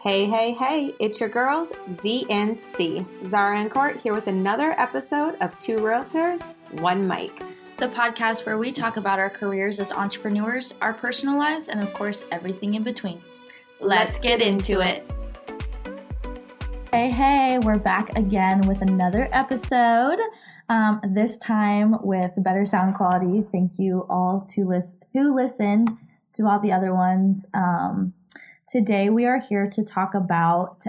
Hey, hey, hey, it's your girls, ZNC. Zara and Court here with another episode of Two Realtors, One Mic. The podcast where we talk about our careers as entrepreneurs, our personal lives, and of course, everything in between. Let's, get, into it. Hey, hey, we're back again with another episode. Um, this time with better sound quality. Thank you all to list who listened to all the other ones. Um, today we are here to talk about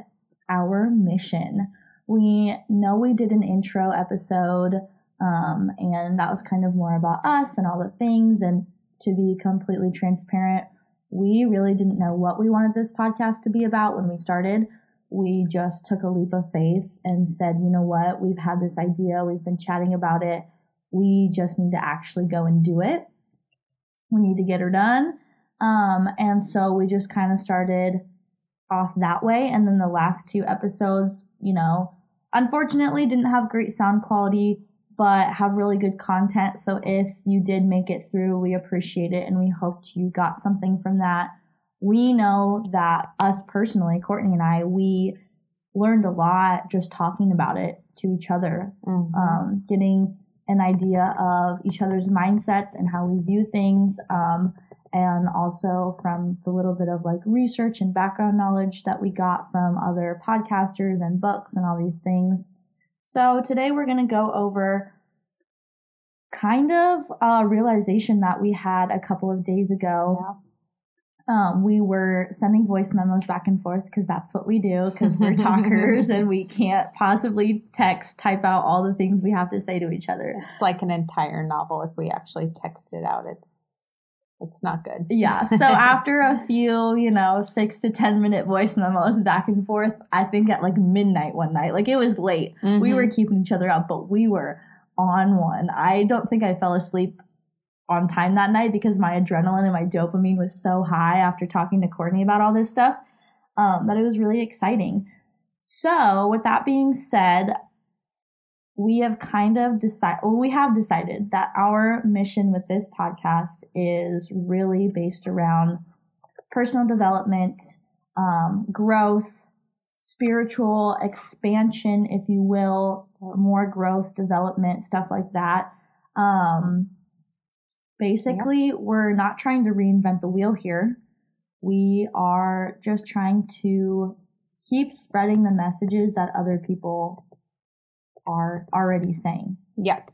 our mission. We know we did an intro episode, um, and that was kind of more about us and all the things. And to be completely transparent, we really didn't know what we wanted this podcast to be about when we started we just took a leap of faith and said, you know what, we've had this idea, we've been chatting about it. We just need to actually go and do it. We need to get her done. Um, and so we just kind of started off that way. And then the last two episodes, you know, unfortunately didn't have great sound quality, but have really good content. So if you did make it through, we appreciate it and we hoped you got something from that we know that us personally, Courtney and I, we learned a lot just talking about it to each other, mm-hmm. um, getting an idea of each other's mindsets and how we view things. Um, and also from the little bit of like research and background knowledge that we got from other podcasters and books and all these things. So today we're going to go over kind of a realization that we had a couple of days ago. Yeah um, we were sending voice memos back and forth because that's what we do because we're talkers and we can't possibly text, type out all the things we have to say to each other. It's like an entire novel if we actually text it out. It's it's not good. Yeah. So after a few, you know, six to 10 minute voice memos back and forth, I think at like midnight one night, like it was late. Mm-hmm. We were keeping each other up, but we were on one. I don't think I fell asleep on time that night because my adrenaline and my dopamine was so high after talking to Courtney about all this stuff um, that it was really exciting. So, with that being said, we have kind of decided, well, we have decided that our mission with this podcast is really based around personal development, um, growth, spiritual expansion, if you will, more growth, development, stuff like that. Um, Basically, yep. we're not trying to reinvent the wheel here. We are just trying to keep spreading the messages that other people are already saying. Yep.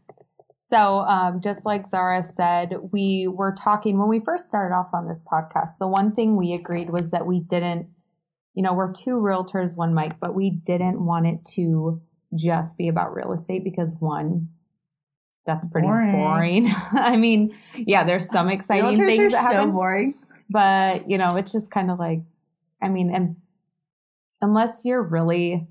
So, um, just like Zara said, we were talking when we first started off on this podcast. The one thing we agreed was that we didn't, you know, we're two realtors, one mic, but we didn't want it to just be about real estate because one, that's pretty boring. boring. I mean, yeah, there's some exciting Realtors things that happen. So boring. But, you know, it's just kind of like I mean, and unless you're really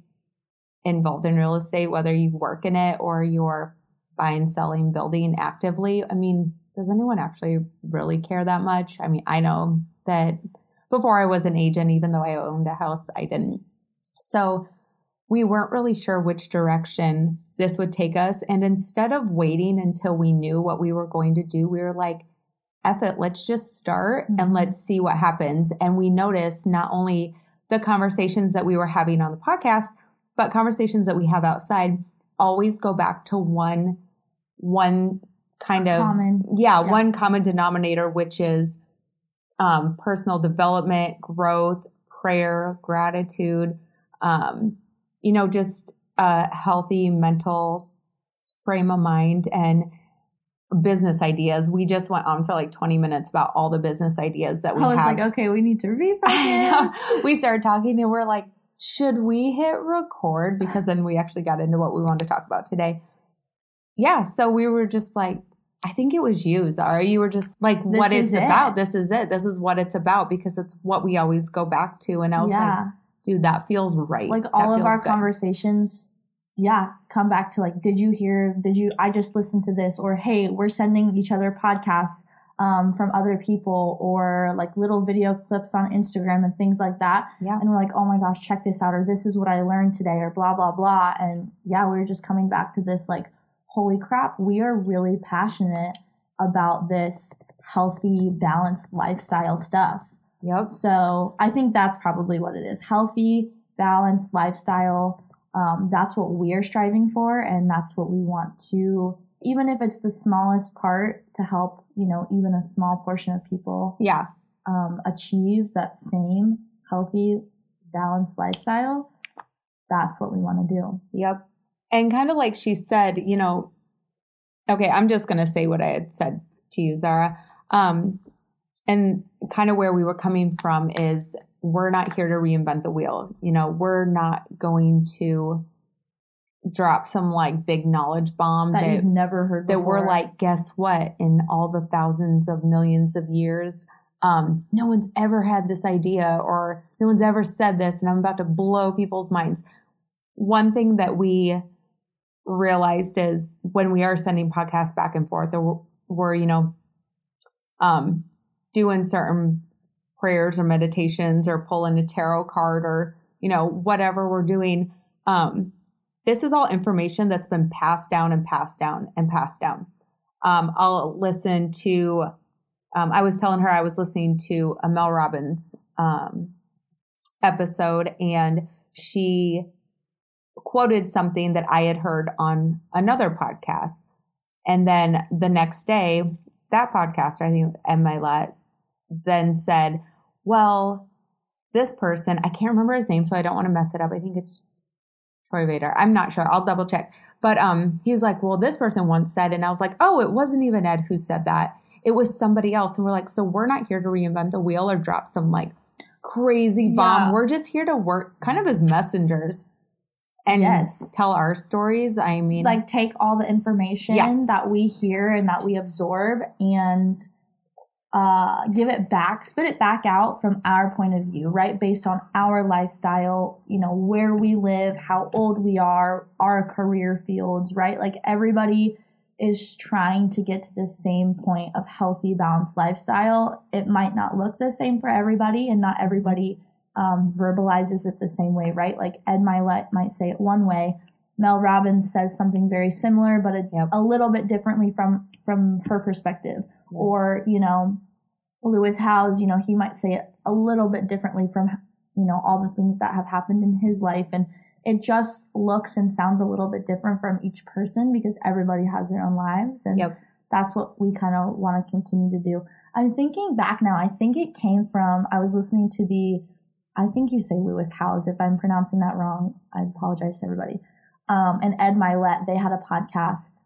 involved in real estate, whether you work in it or you're buying, selling, building actively, I mean, does anyone actually really care that much? I mean, I know that before I was an agent, even though I owned a house, I didn't. So we weren't really sure which direction this would take us. And instead of waiting until we knew what we were going to do, we were like, F it, let's just start and mm-hmm. let's see what happens. And we noticed not only the conversations that we were having on the podcast, but conversations that we have outside always go back to one, one kind of, common. Yeah, yeah, one common denominator, which is um, personal development, growth, prayer, gratitude, um, you know, just a healthy mental frame of mind and business ideas. We just went on for like 20 minutes about all the business ideas that we I was have. like, okay, we need to refocus. we started talking and we're like, should we hit record? Because then we actually got into what we wanted to talk about today. Yeah. So we were just like, I think it was you, Zara. You were just like, this what it's it. about. This is it. This is what it's about because it's what we always go back to. And I was yeah. like, dude, that feels right. Like all of our good. conversations, yeah, come back to like, did you hear, did you, I just listened to this, or hey, we're sending each other podcasts um, from other people, or like little video clips on Instagram and things like that. Yeah. And we're like, oh my gosh, check this out, or this is what I learned today, or blah, blah, blah. And yeah, we we're just coming back to this like, holy crap, we are really passionate about this healthy, balanced lifestyle stuff. Yep. So I think that's probably what it is healthy, balanced lifestyle. Um, that's what we're striving for, and that's what we want to, even if it's the smallest part, to help, you know, even a small portion of people Yeah. um, achieve that same healthy, balanced lifestyle. That's what we want to do. Yep. And kind of like she said, you know, okay, I'm just going to say what I had said to you, Zara. Um, and kind of where we were coming from is we're not here to reinvent the wheel. You know, we're not going to drop some like big knowledge bomb That, that, you've never heard that before. we're like, guess what? In all the thousands of millions of years, um, no one's ever had this idea or no one's ever said this, and I'm about to blow people's minds. One thing that we realized is when we are sending podcasts back and forth, or we're, you know, um, doing certain prayers or meditations or pulling a tarot card or, you know, whatever we're doing, um, this is all information that's been passed down and passed down and passed down. Um, I'll listen to, um, I was telling her I was listening to a Mel Robbins um, episode, and she quoted something that I had heard on another podcast. And then the next day, that podcaster, I think Ed Mylett, then said, Well, this person, I can't remember his name, so I don't want to mess it up. I think it's Vader. I'm not sure. I'll double check. But um, he was like, Well, this person once said, and I was like, Oh, it wasn't even Ed who said that. It was somebody else. And we're like, So we're not here to reinvent the wheel or drop some like crazy bomb. Yeah. We're just here to work kind of as messengers and Yes. tell our stories. I mean, like take all the information Yeah. that we hear and that we absorb and uh, give it back, spit it back out from our point of view, right? Based on our lifestyle, you know, where we live, how old we are, our career fields, right? Like everybody is trying to get to the same point of healthy, balanced lifestyle. It might not look the same for everybody, and not everybody um, verbalizes it the same way, right? Like Ed Mylett might say it one way, Mel Robbins says something very similar, but a, Yep. a little bit differently from from her perspective. Or you know, Lewis Howes, you know, he might say it a little bit differently from you know all the things that have happened in his life, and it just looks and sounds a little bit different from each person because everybody has their own lives, and Yep. that's what we kind of want to continue to do. I'm thinking back now. I think it came from I was listening to the. I think you say Lewis Howes. If I'm pronouncing that wrong, I apologize to everybody um, and Ed Mylett, they had a podcast.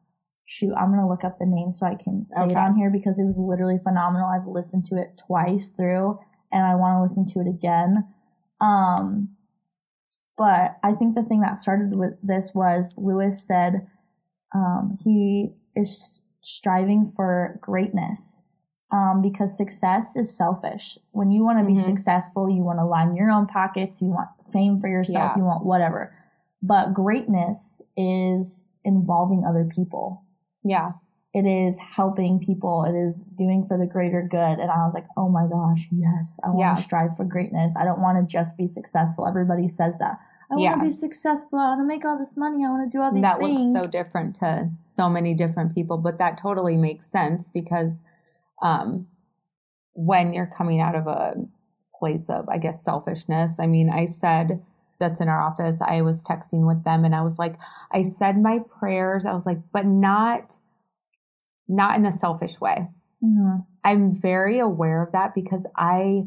Shoot, I'm gonna look up the name so I can say it on here because it was literally phenomenal. I've listened to it twice through, and I want to listen to it again. Um, but I think the thing that started with this was Lewis said um, he is striving for greatness um, because success is selfish. When you want to be Mhm. successful, you want to line your own pockets, you want fame for yourself, Yeah. you want whatever. But greatness is involving other people. Yeah. It is helping people. It is doing for the greater good. And I was like, oh my gosh, yes, I want Yeah. to strive for greatness. I don't want to just be successful. Everybody says that. I want Yeah. to be successful. I want to make all this money. I want to do all these that things. That looks so different to so many different people but that totally makes sense because um when you're coming out of a place of i guess selfishness i mean i said that's in our office i was texting with them and i was like i said my prayers. I was like but not not in a selfish way. Mhm. i'm very aware of that because i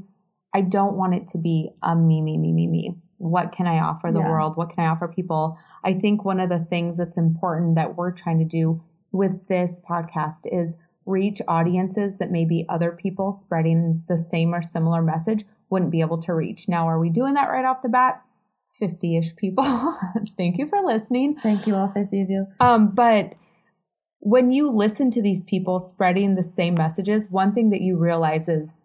i don't want it to be a me me me me me. What can i offer the Yeah. world? What can i offer people? I think one of the things that's important that we're trying to do with this podcast is reach audiences that maybe other people spreading the same or similar message wouldn't be able to reach. Now are we doing that right off the bat 50ish people thank you for listening Thank you, all 50 of you. um, but when you listen to these people spreading the same messages, one thing that you realize is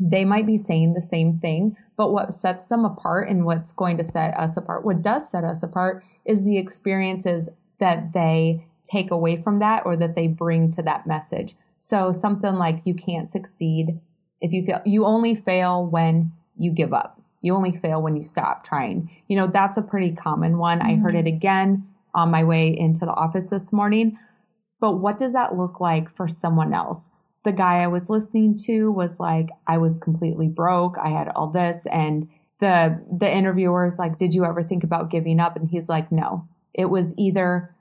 they might be saying the same thing, but what sets them apart and what's going to set us apart, what does set us apart, is the experiences that they take away from that or that they bring to that message. So something like you can't succeed if you feel you only fail when you give up. You only fail when you stop trying. You know, that's a pretty common one. I heard it again on my way into the office this morning. But what does that look like for someone else? the guy I was listening to was like, I was completely broke. I had all this. And the the interviewer's like, Did you ever think about giving up? And he's like, No. It was either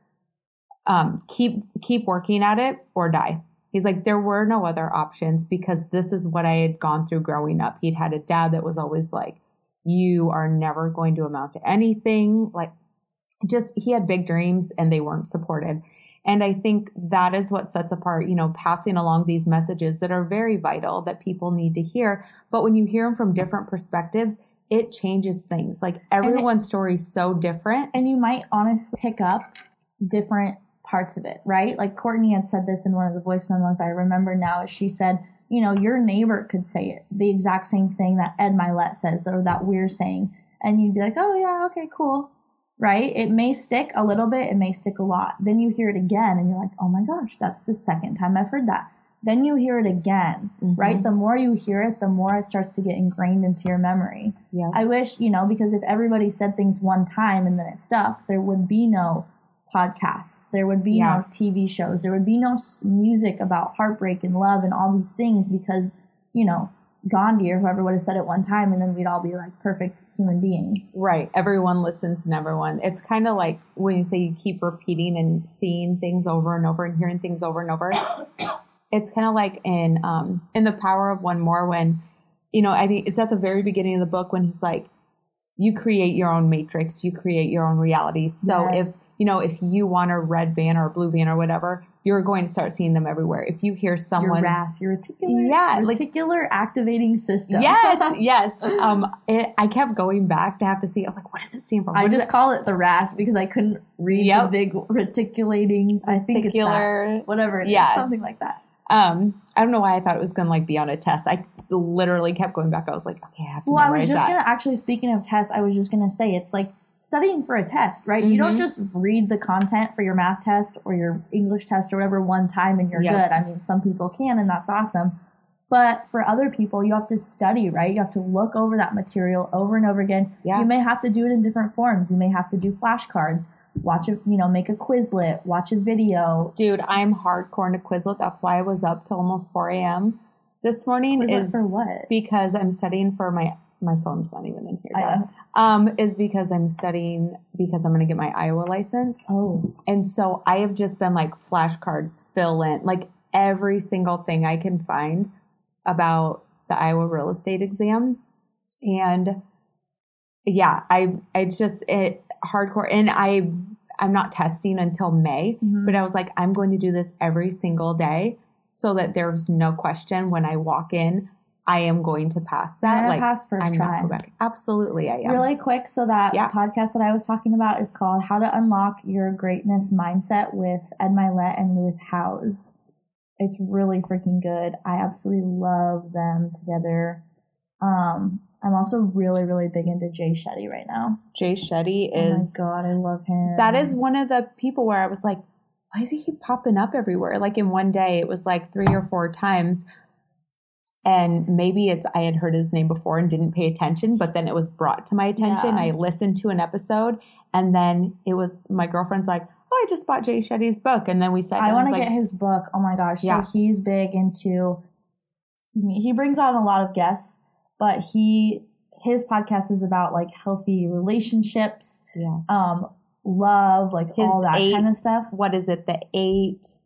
um, keep keep working at it or die. He's like, there were no other options because this is what I had gone through growing up. He'd had a dad that was always like, You are never going to amount to anything. Like, just he had big dreams and they weren't supported. And I think that is what sets apart, you know, passing along these messages that are very vital that people need to hear. But when you hear them from different perspectives, it changes things. Like everyone's story is so different. And you might honestly pick up different parts of it, right? Like Courtney had said this in one of the voice memos I remember now. She said, you know, your neighbor could say it, the exact same thing that Ed Mylett says, or that we're saying. And you'd be like, oh, yeah, okay, cool right? It may stick a little bit, it may stick a lot. Then you hear it again and you're like, oh my gosh, that's the second time I've heard that. Then you hear it again, mm-hmm. right? The more you hear it, the more it starts to get ingrained into your memory. Yeah. I wish, you know, because if everybody said things one time and then it stuck, there would be no podcasts, there would be yeah. no TV shows, there would be no music about heartbreak and love and all these things because, you know, Gandhi or whoever would have said it one time, and then we'd all be like perfect human beings. Right. Everyone listens to everyone. It's kind of like when you say you keep repeating and seeing things over and over and hearing things over and over. it's kind of like in um, in the Power of One More when you know I think it's at the very beginning of the book when he's like, you create your own matrix, you create your own reality. So yes. if you know if you want a red van or a blue van or whatever, you're going to start seeing them everywhere. If you hear someone, your RAS, your reticular, yeah, reticular like, activating system. Yes, yes. Um, it, I kept going back to have to see. I was like, what does it stand for? What I just it? call it the RAS because I couldn't read yep. the big reticulating. I think it's that, whatever. It yeah, is, something like that. Um, I don't know why I thought it was going to like be on a test. I literally kept going back. I was like, okay, I have to. Well, I was just that. gonna actually speaking of tests. I was just gonna say it's like studying for a test, right? Mm-hmm. You don't mm-hmm. just read the content for your math test or your English test or whatever one time and you're good. I mean, some people can and that's awesome. But for other people, you have to study, right? You have to look over that material over and over again. Yeah. You may have to do it in different forms. You may have to do flashcards, watch a, you know, make a Quizlet, watch a video. Dude, I'm hardcore into Quizlet. That's why I was up till almost 4 a.m. this morning. Quizlet is for what? Because I'm studying for my my phone's not even in here. Um, is because I'm studying because I'm going to get my Iowa license. Oh, and so I have just been like flashcards, fill in like every single thing I can find about the Iowa real estate exam, and yeah, I it's just it hardcore, and I I'm not testing until May, mm-hmm. but I was like I'm going to do this every single day so that there's no question when I walk in I am going to pass that. like pass 1st I'm try. back. Absolutely, I am. Really quick, so that yeah. podcast that I was talking about is called "How to Unlock Your Greatness Mindset" with Ed Mylett and Lewis Howes. It's really freaking good. I absolutely love them together. Um, I'm also really, really big into Jay Shetty right now. Jay Shetty is. Oh my god, I love him. That is one of the people where I was like, why does he keep popping up everywhere? Like in one day, it was like three or four times and maybe it's I had heard his name before and didn't pay attention, but then it was brought to my attention. Yeah. I listened to an episode, and then it was my girlfriend's like, "Oh, I just bought Jay Shetty's book," and then we said, "I want to like, get his book." Oh my gosh! Yeah. So he's big into. He brings on a lot of guests, but he his podcast is about like healthy relationships, yeah, um, love, like his all that eight, kind of stuff. What is it? The eight.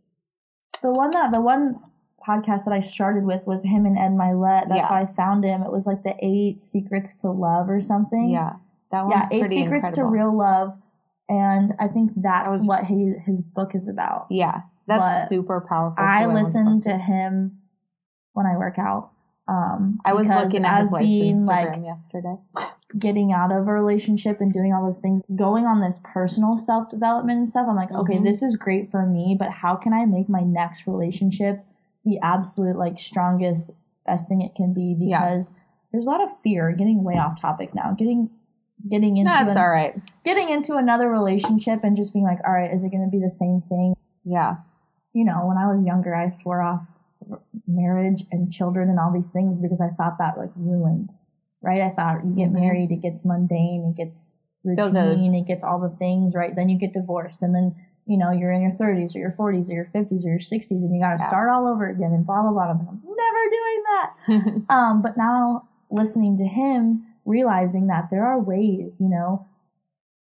The one that the one podcast that I started with was him and Ed Mylett. That's yeah. how I found him. It was like the eight secrets to love or something. Yeah. That one's yeah, eight secrets incredible. to real love. And I think that's that was, what he, his book is about. Yeah. That's but super powerful. I listen to him when I work out. Um, I was looking at his wife's Instagram like, yesterday. Getting out of a relationship and doing all those things, going on this personal self development and stuff. I'm like, mm-hmm. okay, this is great for me, but how can I make my next relationship the absolute like strongest best thing it can be because yeah. there's a lot of fear getting way off topic now getting getting into that's an, all right. getting into another relationship and just being like all right is it going to be the same thing? Yeah. You know when i was younger i swore off marriage and children and all these things because i thought that like ruined right? I thought you get mm-hmm. married it gets mundane it gets routine are, it gets all the things right? Then you get divorced and then you know, you're in your 30s or your 40s or your 50s or your 60s and you got to Yeah. start all over again and blah, blah, blah. I'm, like, I'm never doing that. Um, but now listening to him, realizing that there are ways, you know,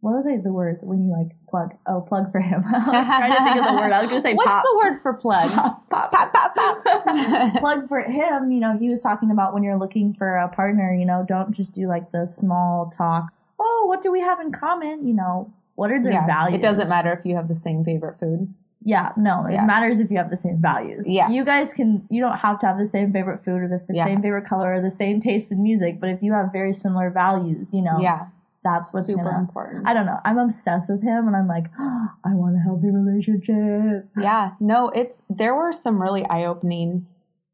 what was it, the word when you like plug? Oh, plug for him. I was trying to think of the word. I was going to say What's pop. the word for plug? Pop, pop. pop, pop, pop. plug for him, you know, he was talking about when you're looking for a partner, you know, don't just do like the small talk. Oh, what do we have in common? You know, what are their Yeah, values? It doesn't matter if you have the same favorite food. Yeah, no, it Yeah. matters if you have the same values. Yeah. You guys can, you don't have to have the same favorite food or the Yeah. same favorite color or the same taste in music, but if you have very similar values, you know, Yeah, that's what's super gonna. important. I don't know. I'm obsessed with him and I'm like, I want a healthy relationship. Yeah, no, it's there were some really eye-opening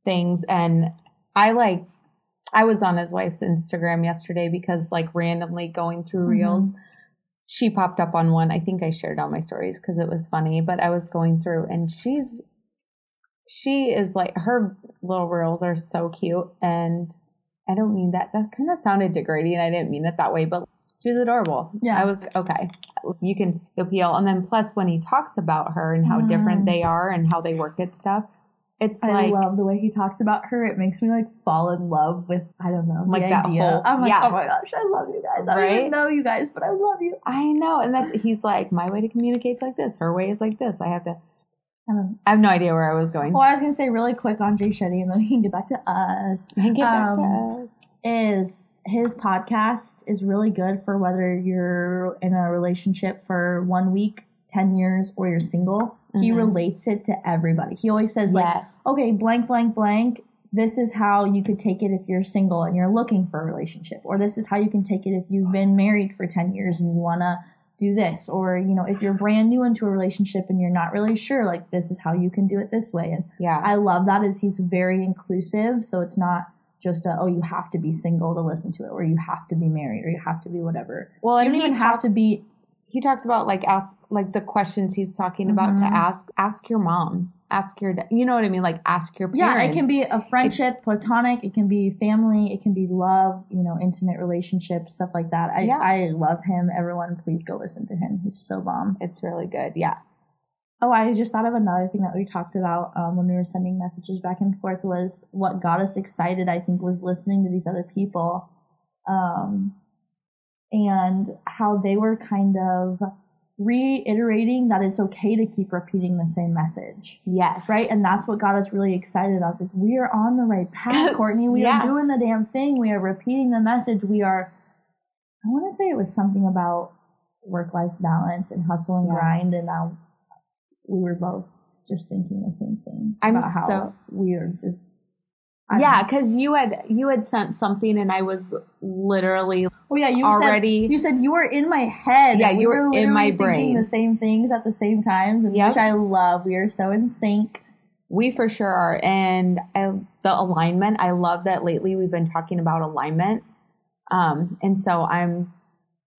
things and I like I was on his wife's Instagram yesterday because like randomly going through Mhm. reels she popped up on one. I think I shared all my stories cuz it was funny, but I was going through and she's she is like her little reels are so cute and I don't mean that that kind of sounded degrading. I didn't mean it that way, but she's adorable. Yeah. I was okay. You can appeal. And then plus when he talks about her and how different Mm. they are and how they work at stuff, it's I like love the way he talks about her. It makes me like fall in love with I don't know Like the that idea. whole- I'm like, yeah. oh my gosh, I love you guys. I don't even know you guys, but I love you. I know. And that's he's like, my way to communicate is like this. Her way is like this. I have to I. I have no idea where I was going. Well, I was gonna say really quick on Jay Shetty, and then we can get back to us. And get back to Um, us. Is his podcast is really good for whether you're in a relationship for one week, ten years, or you're single. He Mhm. relates it to everybody. He always says like, okay, blank, blank, blank. This is how you could take it if you're single and you're looking for a relationship, or this is how you can take it if you've been married for ten years and you want to do this, or you know, if you're brand new into a relationship and you're not really sure, like this is how you can do it this way. And Yeah. I love that is he's very inclusive, so it's not just a, oh you have to be single to listen to it, or you have to be married, or you have to be whatever. well, You don't he even have to be. He talks about like ask like the questions he's talking about to Mhm. ask ask your mom ask your you know what i mean like ask your parents. Yeah, it can be a friendship, platonic. It can be family. It can be love. You know, intimate relationships, stuff like that. I Yeah. I love him. Everyone, please go listen to him. He's so bomb. it's really good yeah Oh, I just thought of another thing that we talked about um, when we were sending messages back and forth was what got us excited. I think was listening to these other people, um, and how they were kind of reiterating that it's okay to keep repeating the same message. yes Right, and that's what got us really excited. I was like, "We are on the right path, Courtney. We Yeah. are doing the damn thing. We are repeating the message. We are." I want to say it was something about work-life balance and hustle and Yeah. grind, and now we were both just thinking the same thing. I'm about how so- we are just. I yeah because you had you had sent something and i was literally Oh yeah, you already- Said, you said you were in my head. Yeah, We you were in literally my thinking brain. The same things at the same time, Yep. which I love. We are so in sync. we for sure are and I, the alignment i love that lately we've been talking about alignment um and so i'm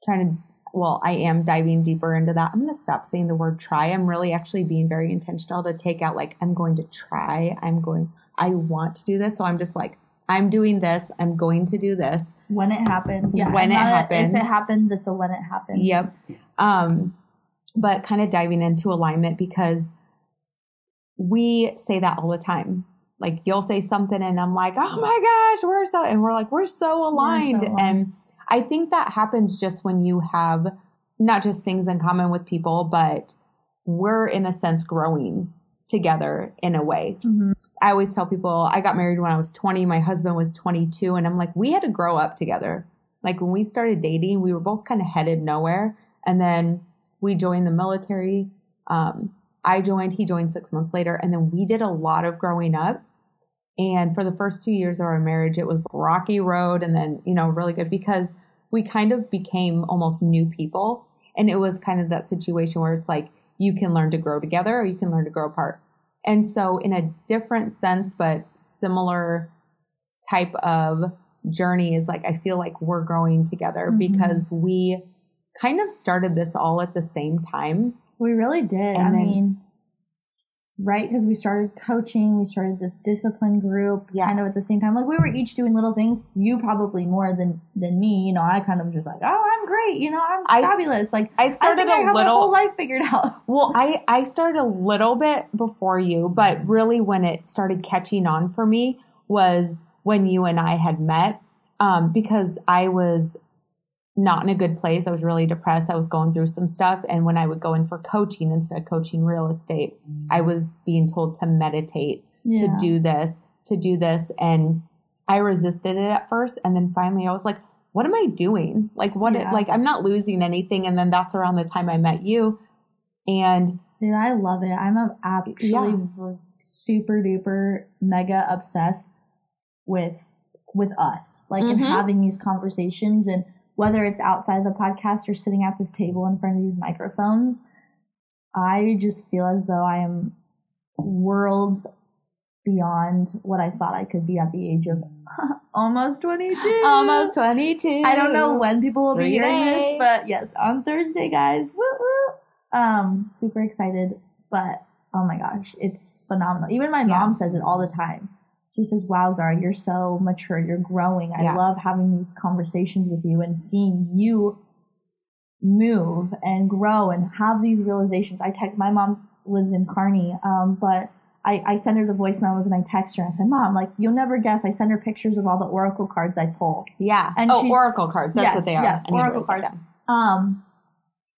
trying to well i am diving deeper into that i'm going to stop saying the word try i'm really actually being very intentional to take out like i'm going to try i'm going i want to do this so i'm just like i'm doing this i'm going to do this When it happens, yeah. When it happens. if it happens, it's a when it happens. Yep. Um, but kind of diving into alignment because we say that all the time. Like you'll say something and I'm like, oh my gosh, we're so, and we're like, we're so aligned. aligned. And I think that happens just when you have not just things in common with people, but we're in a sense growing together in a way. Mhm. I always tell people I got married when I was 20, my husband was 22, and I'm like, we had to grow up together. Like when we started dating, we were both kind of headed nowhere. And then we joined the military. Um, I joined, he joined six months later. And then we did a lot of growing up. And for the first two years of our marriage, it was rocky road and then, you know, really good because we kind of became almost new people. And it was kind of that situation where it's like you can learn to grow together or you can learn to grow apart. And so, in a different sense, but similar type of journey, is like I feel like we're growing together Mhm. because we kind of started this all at the same time. We really did. And I mean, right? Because we started coaching, we started this discipline group Yeah. kind of at the same time. Like we were each doing little things. You probably more than than me. You know, I kind of just like, oh, I'm great. You know, I'm I- fabulous. Like I I started I a have my whole life figured out. Well, I I started a little bit before you, but really when it started catching on for me was when you and I had met, um, because I was not in a good place. I was really depressed. I was going through some stuff, and when I would go in for coaching instead of coaching real estate, I was being told to meditate to do this, to do this. And I resisted it at first. And then finally I was like, what am I doing? Like, what, Yeah. like, I'm not losing anything. And then that's around the time I met you. And Dude, I love it. I'm a- actually Yeah. super duper mega obsessed with with us, like and Mhm. having these conversations, and whether it's outside the podcast or sitting at this table in front of these microphones, I just feel as though I am worlds beyond what I thought I could be at the age of almost 22. almost 22. I don't know when people will be Three hearing this, days. but yes, on Thursday, guys. Woo woo. Um, super excited, but oh my gosh, it's phenomenal. Even my Yeah. mom says it all the time. She says, "Wow, Zara, you're so mature. You're growing. I Yeah. love having these conversations with you and seeing you move and grow and have these realizations." I text my mom lives in Kearney, um, but I, I send her the voice memos and I text her and I say, Mom, like you'll never guess. I send her pictures of all the oracle cards I pull. Yeah. And oh, Oracle cards. That's Yes, what they are. yeah, I need to Oracle cards. Um,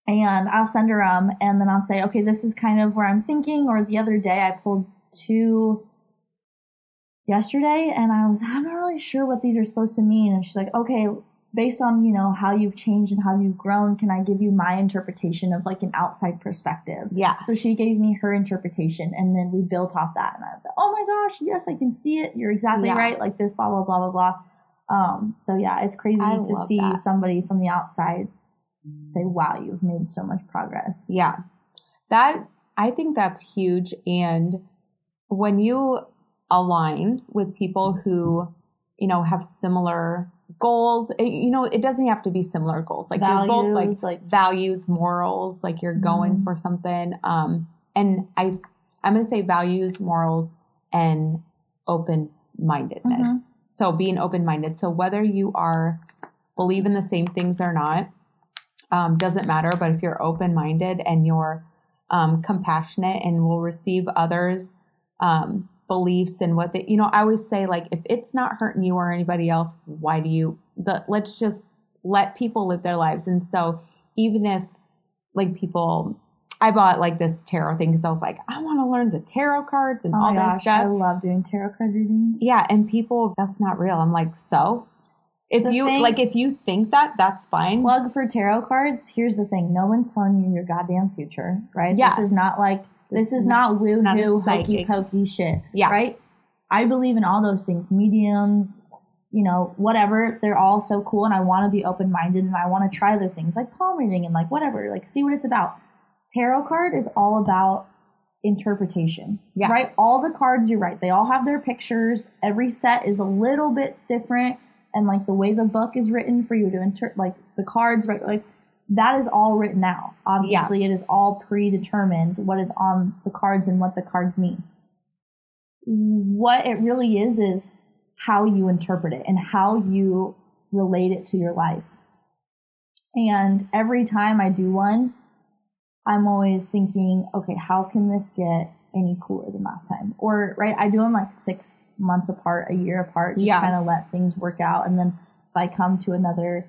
and I'll send her um, and then I'll say, okay, this is kind of where I'm thinking. Or the other day, I pulled two yesterday, and I was, I'm not really sure what these are supposed to mean. And she's like, okay, based on you know how you've changed and how you've grown, can I give you my interpretation of like an outside perspective? Yeah. So she gave me her interpretation, and then we built off that. And I was like, "Oh my gosh, yes, I can see it. You're exactly Yeah. right. Like this, blah blah blah blah blah." Um, so yeah, it's crazy I to see that. somebody from the outside say, "Wow, you've made so much progress." Yeah. That I think that's huge and when you align with people who, you know, have similar goals, it- you know, it doesn't have to be similar goals. Like you're both like Values, like- values, morals, like you're going Mhm. for something. Um and I I'm going to say values, morals and open-mindedness. Mhm. So being open-minded. So whether you are believe in the same things or not, um, doesn't matter. But if you're open minded and you're um, compassionate and will receive others' um, beliefs and what they, you know, I always say, like, if it's not hurting you or anybody else, why do you, the, let's just let people live their lives. And so even if, like, people, I bought like this tarot thing because I was like, I want to learn the tarot cards and Oh all gosh, stuff. I love doing tarot card readings. Yeah, and people, that's not real. I'm like, so if The you thing- like, if you think that, that's fine. Plug for tarot cards. Here's the thing: no one's telling you your goddamn future, right? Yeah. This is not like this is is not woo hoo hokey pokey shit. Yeah. Right. I believe in all those things. Mediums, you know, whatever. They're all so cool, and I want to be open minded, and I want to try other things like palm reading and like whatever, like see what it's about. Tarot card is all about interpretation. Yeah. Right? All the cards, you're right. They all have their pictures. Every set is a little bit different. And like the way the book is written for you to interpret, like the cards, right? Like that is all written out. Obviously, it is all predetermined what is on the cards and what the cards mean. What it really is is how you interpret it and how you relate it to your life. And every time I do one, I'm always thinking, okay, how can this get any cooler than last time? Or, right, I do them like six months apart, a year apart, just Yeah. kind of let things work out. And then if I come to another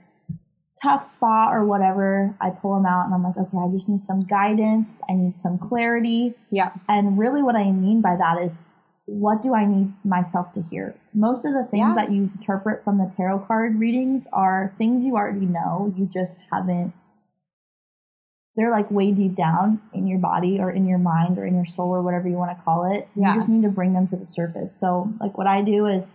tough spot or whatever, I pull them out and I'm like, okay, I just need some guidance. I need some clarity. Yeah. And really, what I mean by that is, what do I need myself to hear? Most of the things Yeah. that you interpret from the tarot card readings are things you already know. You just haven't, they're like way deep down in your body or in your mind or in your soul or whatever you want to call it. Yeah. You just need to bring them to the surface. So, like, what I do is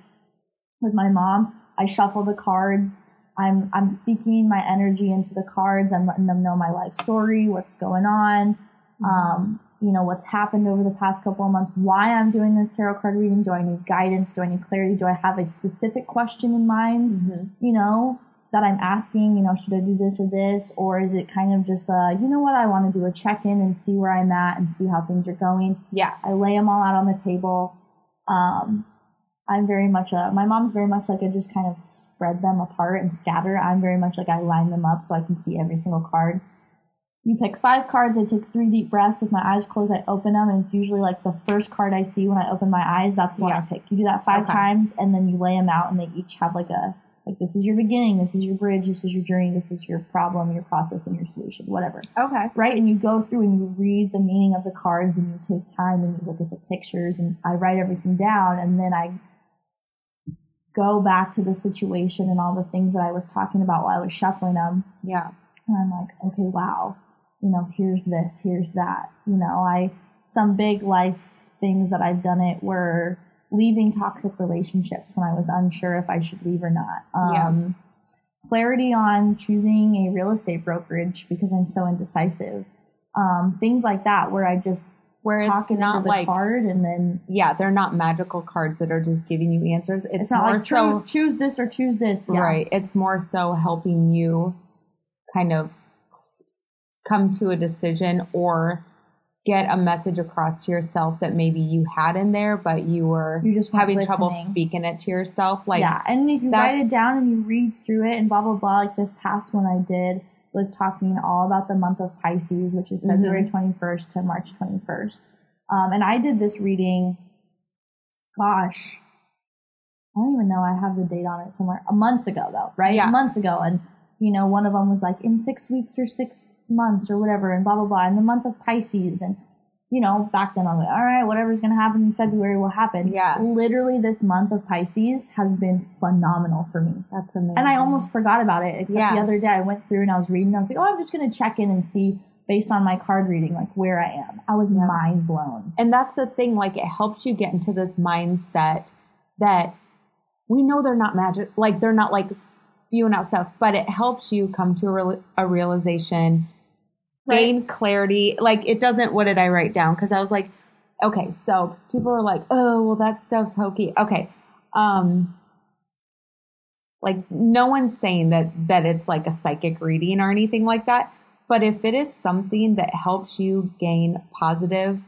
with my mom, I shuffle the cards. I'm I'm speaking my energy into the cards. I'm letting them know my life story, what's going on, um, you know, what's happened over the past couple of months, why I'm doing this tarot card reading. Do I need guidance? Do I need clarity? Do I have a specific question in mind? Mhm. You know, that I'm asking, you know, should I do this or this? Or is it kind of just, uh, you know what, I want to do a check in and see where I'm at and see how things are going? Yeah. I lay them all out on the table. Um, I'm very much a, my mom's very much like I just kind of spread them apart and scatter. I'm very much like I line them up so I can see every single card. You pick five cards, I take three deep breaths with my eyes closed, I open them, and it's usually like the first card I see when I open my eyes, that's the one I pick. You do that five Okay. times, and then you lay them out, and they each have like a, like this is your beginning, this is your bridge, this is your journey, this is your problem, your process, and your solution, whatever Okay. right? And you go through and you read the meaning of the cards and you take time and you look at the pictures and I write everything down and then I go back to the situation and all the things that I was talking about while I was shuffling them. Yeah. And I'm like, okay, wow, you know, here's this, here's that. You know, I, some big life things that I've done it were leaving toxic relationships when I was unsure if I should leave or not. Yeah. Um, clarity on choosing a real estate brokerage because I'm so indecisive. Um, things like that where I just Where it's not like card and then yeah, they're not magical cards that are just giving you answers. It's, it's not more like so choose this or choose this. Yeah. right. It's more so helping you kind of come to a decision or get a message across to yourself that maybe you had in there, but you were You just having trouble speaking it to yourself. Like yeah, and if you that's- write it down and you read through it and blah blah blah, like this past one I did was talking all about the month of Pisces, which is Mhm. February twenty first to March twenty first. Um, and I did this reading. Gosh, I don't even know. I have the date on it somewhere. A months ago, though, right? Yeah. Months ago, and you know, one of them was like in six weeks or six months or whatever, and blah blah blah. In the month of Pisces, and you know, back then I was like, all right, whatever's gonna happen in February will happen. Yeah. Literally, this month of Pisces has been phenomenal for me. that's amazing. And I almost forgot about it, except Yeah. the other day I went through and I was reading. I was like, oh, I'm just going to check in and see, based on my card reading, like where I am. I was Yeah. mind blown. And that's the thing, like it helps you get into this mindset that we know they're not magic, like they're not like spewing out stuff, but it helps you come to a, real, a realization, gain clarity. Like it doesn't, what did I write down? Because I was like, okay, so people are like, oh, well, that stuff's hokey. Okay. Um, like no one's saying that that it's like a psychic reading or anything like that but if it is something that helps you gain positive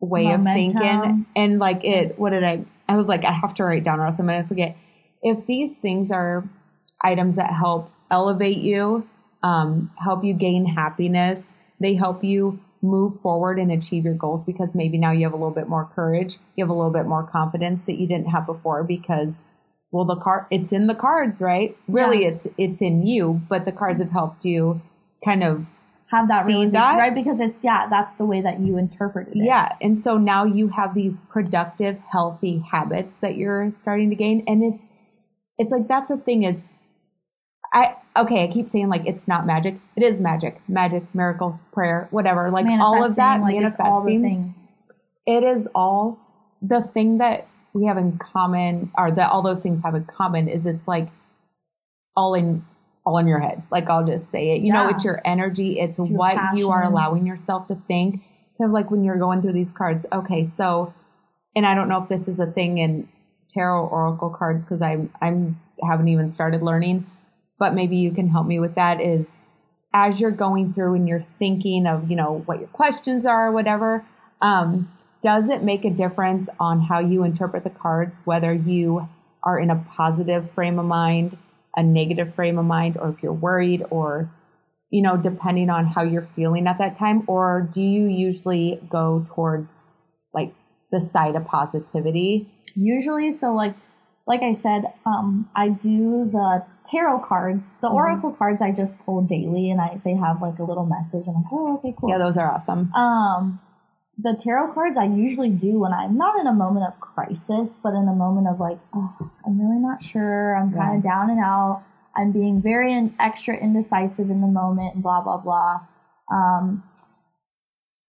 way of thinking and like it what did i i was like i have to write down or else i'm gonna forget if these things are items that help elevate you um, help you gain happiness they help you move forward and achieve your goals because maybe now you have a little bit more courage you have a little bit more confidence that you didn't have before because well the card it's in the cards right really Yeah. it's it's in you but the cards have helped you kind of Have that realization, that? right? Because it's, yeah, that's the way that you interpreted it. yeah and so now you have these productive healthy habits that you're starting to gain and it's it's like that's the thing is i okay i keep saying like it's not magic. It is magic. Magic miracles prayer whatever. Like all of that like, it's all the manifesting things. it is all the thing that we have in common or that all those things have in common is it's like all in all in your head. Like i'll just say it. You know it's your energy. It's, It's your what you are allowing yourself to think. Kind of like when you're going through these cards okay so and i don't know if this is a thing in tarot oracle cards because i'm i'm haven't even started learning but maybe you can help me with that is as you're going through and you're thinking of you know what your questions are or whatever um, does it make a difference on how you interpret the cards whether you are in a positive frame of mind a negative frame of mind or if you're worried or you know depending on how you're feeling at that time? Or do you usually go towards like the side of positivity? Usually, so like, like I said, um, I do the tarot cards. The Mhm. oracle cards I just pull daily, and I they have like a little message. And I'm like, oh, okay, cool. yeah those are awesome Um, the tarot cards I usually do when I'm not in a moment of crisis, but in a moment of like, oh, I'm really not sure. I'm kind Yeah. of down and out. I'm being very in, extra indecisive in the moment, blah blah blah. Um,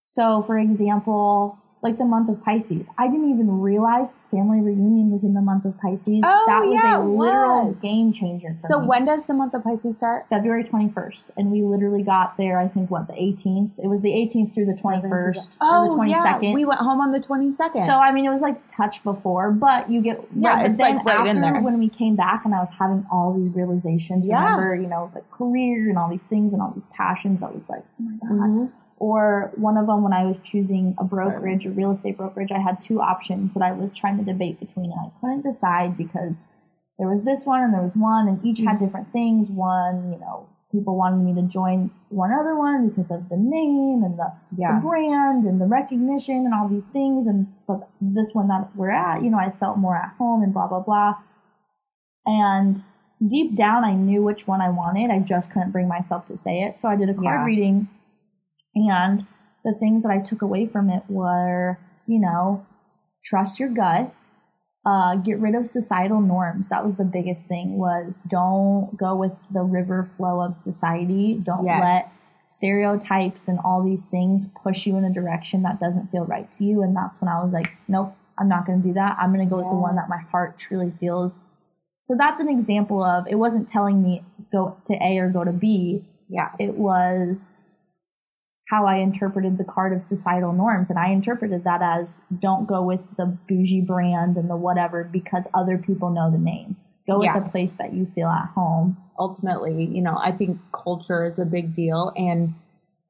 so, for example, like the month of Pisces. I didn't even realize family reunion was in the month of Pisces. Oh, that was yeah, a literal was. game changer for So me. when does the month of Pisces start? February 21st, and we literally got there. I think what the 18th. It was the 18th through the 21st Oh, or the 22nd. yeah. We went home on the 22nd. So I mean, it was like touch before, but you get Yeah, right, it's, like, right in there. when we came back and I was having all these realizations. Yeah. Remember, you know, the career and all these things and all these passions. I was like, oh my god. Mhm. Or one of them when I was choosing a brokerage, a real estate brokerage, I had two options that I was trying to debate between, and I couldn't decide because there was this one and there was one, and each Mm-hmm. had different things. One, you know, people wanted me to join one other one because of the name and the Yeah. the brand and the recognition and all these things and but this one that we're at you know i felt more at home and blah blah blah and deep down i knew which one i wanted i just couldn't bring myself to say it so i did a card Yeah. reading and the things that i took away from it were you know trust your gut uh, get rid of societal norms that was the biggest thing was don't go with the river flow of society don't Yes. let stereotypes and all these things push you in a direction that doesn't feel right to you. And that's when I was like, nope, I'm not going to do that. I'm going to go with the one that my heart truly feels. So that's an example of it wasn't telling me go to A or go to B. Yeah. It was how I interpreted the card of societal norms. And I interpreted that as don't go with the bougie brand and the whatever because other people know the name. Go with the place that you feel at home. ultimately, you know, I think culture is a big deal. And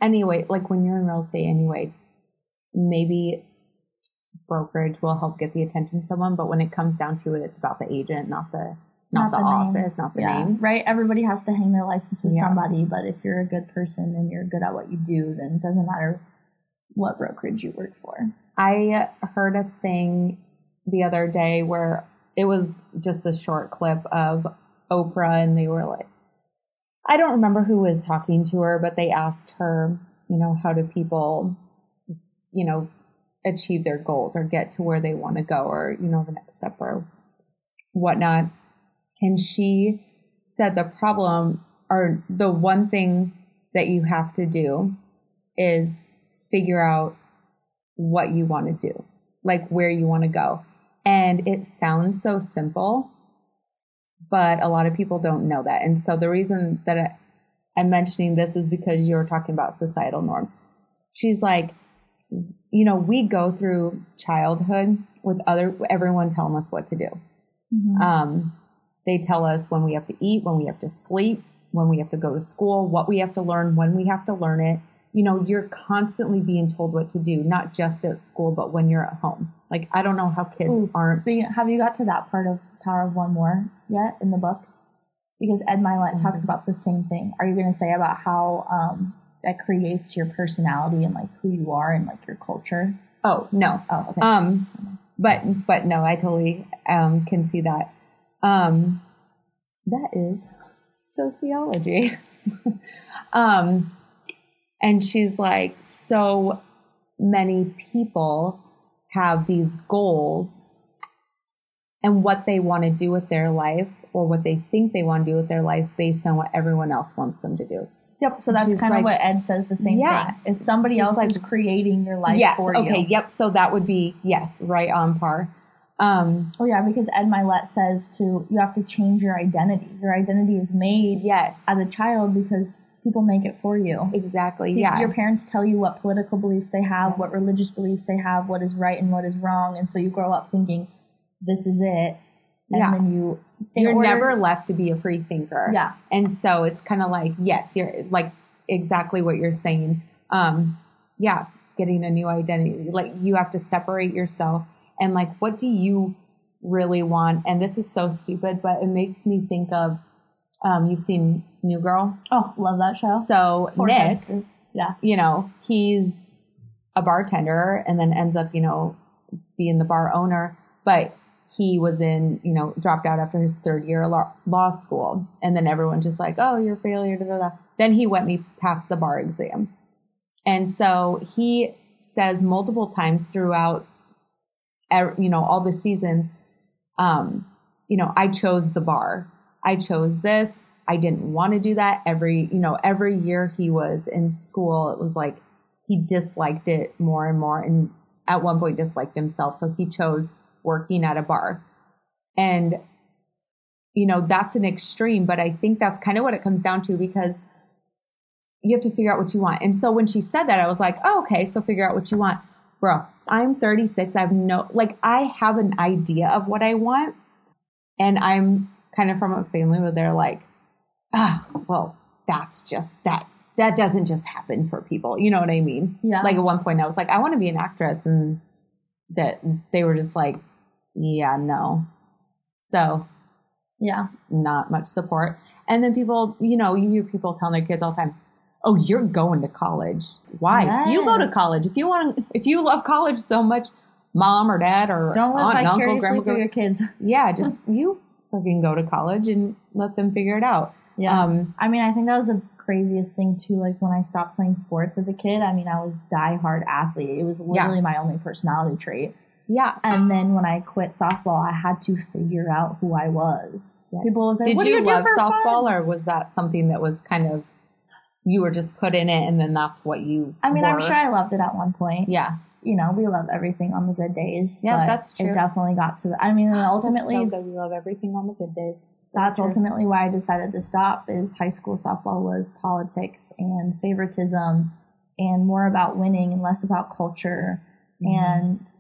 anyway, like when you're in real estate anyway, maybe brokerage will help get the attention of someone, but when it comes down to it, it's about the agent, not the not, Not the, the name. office, not the yeah, name. right. Everybody has to hang their license with Yeah. somebody, but if you're a good person and you're good at what you do, then it doesn't matter what brokerage you work for. I heard a thing the other day where it was just a short clip of Oprah, and they were like, I don't remember who was talking to her, but they asked her, you know, how do people, you know, achieve their goals or get to where they want to go or, you know, the next step or whatnot. And she said the problem or the one thing that you have to do is figure out what you want to do, like where you want to go. And it sounds so simple, but a lot of people don't know that. And so the reason that I'm mentioning this is because you're talking about societal norms. She's like, you know, we go through childhood with other everyone telling us what to do. Um, they tell us when we have to eat, when we have to sleep, when we have to go to school, what we have to learn, when we have to learn it. You know, you're constantly being told what to do, not just at school, but when you're at home. Like, I don't know how kids Ooh, aren't. Speaking, have you got to that part of Power of One More yet in the book? Because Ed Mylett talks Mm-hmm. about the same thing. Are you going to say about how um, that creates your personality and like who you are and like your culture? Oh, no. Oh, okay. Um, but but no, I totally um, can see that. Um, that is sociology. um, and she's like, so many people have these goals and what they want to do with their life or what they think they want to do with their life based on what everyone else wants them to do. yep. So that's kind like- of what Ed says. The same Yeah. thing is somebody else like- is creating your life yes. for Okay. you. Okay, yep. So that would be yes, right on par. Um, Oh yeah, because Ed Mylett says to you have to change your identity. Your identity is made yes. as a child because people make it for you. Exactly. Yeah. Your parents tell you what political beliefs they have, what religious beliefs they have, what is right and what is wrong, and so you grow up thinking this is it, and Yeah. then you you're order- never left to be a free thinker. Yeah. And so it's kind of like, yes, you're like exactly what you're saying. Um, yeah, getting a new identity. Like you have to separate yourself and like what do you really want? And this is so stupid, but it makes me think of um, you've seen New Girl. Oh, love that show. So Four Nick, times. Yeah. you know, he's a bartender and then ends up, you know, being the bar owner. But he was in, you know, dropped out after his third year of law, law school. And then everyone's just like, oh, you're a failure. Da, da, da. Then he went me past the bar exam. And so he says multiple times throughout, you know, all the seasons, um, you know, I chose the bar. I chose this. I didn't want to do that. Every, you know, every year he was in school, it was like he disliked it more and more. And at one point disliked himself. So he chose working at a bar. And, you know, that's an extreme, but I think that's kind of what it comes down to because you have to figure out what you want. And so when she said that, I was like, oh, okay, so figure out what you want. Bro, I'm 36. I have no, like, I have an idea of what I want. And I'm kind of from a family where they're like, ah, oh, well, that's just that. That doesn't just happen for people. You know what I mean? Yeah. Like at one point, I was like, I want to be an actress. And that they were just like, yeah, no. So, yeah, not much support. And then people, you know, you hear people telling their kids all the time, "Oh, you're going to college. Why? Yes. You go to college if you want. to If you love college so much, mom or dad or don't live aunt and uncle, grandma, through your kids. yeah, just you fucking go to college and let them figure it out. Yeah. Um, I mean, I think that was the craziest thing too. Like when I stopped playing sports as a kid, I mean, I was die-hard athlete. It was literally my only personality trait. yeah. And then when I quit softball, I had to figure out who I was. Yeah. People would say, Did "What do you you do love for softball, fun?" or was that something that was kind of you were just put in it, and then that's what you? I mean, I'm sure I loved it at one point. Yeah, You know, we love everything on the good days. Yeah, that's true. It definitely got to. The, I mean, ultimately, That's so. We love everything on the good days. that's True. ultimately why I decided to stop. Is high school softball was politics and favoritism, and more about winning and less about culture. Mm-hmm. And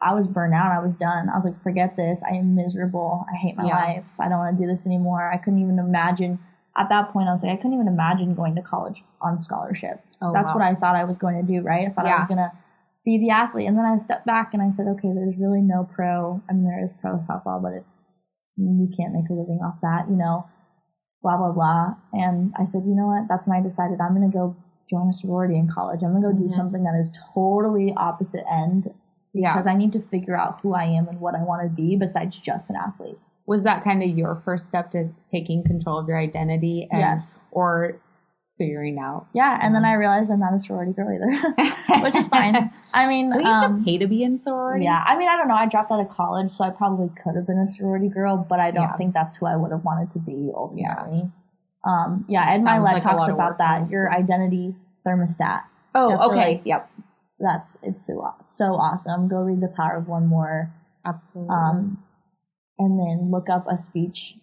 I was burned out. I was done. I was like, forget this. I am miserable. I hate my Yeah. life. I don't want to do this anymore. I couldn't even imagine. At that point, I was like, I couldn't even imagine going to college on scholarship. Oh, That's wow. what I thought I was going to do, right? I thought I was going to be the athlete. And then I stepped back and I said, okay, there's really no pro. I mean, there is pro softball, but it's, you can't make a living off that, you know, blah, blah, blah. And I said, you know what? That's when I decided I'm going to go join a sorority in college. I'm going to go do Mhm. something that is totally opposite end Yeah. because I need to figure out who I am and what I want to be besides just an athlete. Was that kind of your first step to taking control of your identity? And, Yes. Or figuring out? Yeah. And then Mhm. I realized I'm not a sorority girl either, which is fine. I mean, you have um, to pay to be in sorority. Yeah, I mean, I don't know. I dropped out of college, so I probably could have been a sorority girl, but I don't Yeah. think that's who I would have wanted to be ultimately. Um, yeah, Ed Mylett like talks about that. Your identity thermostat. Oh, okay. like- yep. That's it's so so awesome. Go read the Power of One More, Absolutely. And then look up a speech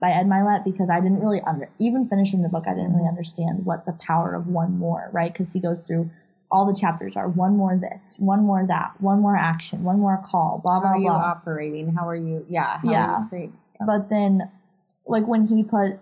by Ed Mylett because I didn't really under even finishing the book. I didn't really understand what the power of one more right because he goes through. All the chapters are one more this, one more that, one more action, one more call, blah how blah are you blah. operating? How are you? Yeah. How Yeah. Are you but then like when he put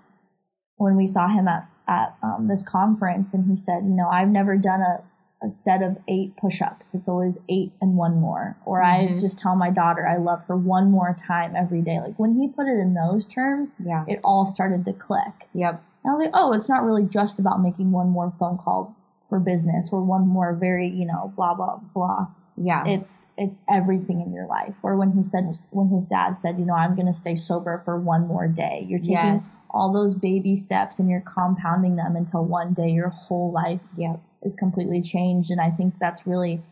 when we saw him at at um, this conference and he said you know i've never done a, a set of eight push-ups it's always eight and one more or i Mhm. just tell my daughter i love her one more time every day like when he put it in those terms yeah. it all started to click Yep. and i was like oh it's not really just about making one more phone call for business or one more very you know blah blah blah Yeah. it's it's everything in your life or when he said when his dad said you know i'm going to stay sober for one more day you're taking Yes. all those baby steps and you're compounding them until one day your whole life Yep. Is completely changed and i think that's really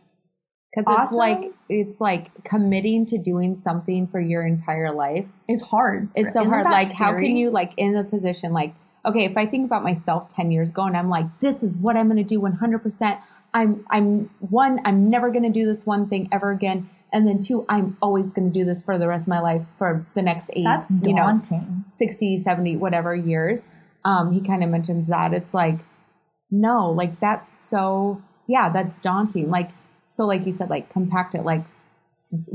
Because it's like it's like committing to doing something for your entire life is hard It's so Isn't hard. Like, how can you, like, in a position, like, okay, if I think about myself 10 years ago and I'm like, this is what I'm going to do 100%. I'm, I'm one, I'm never going to do this one thing ever again. And then two, I'm always going to do this for the rest of my life for the next eight, that's you know, daunting 60, 70, whatever years. Um, he kind of mentions that. It's like, no, like, that's so, yeah, that's daunting. Like, so, like you said, like, compact it, like,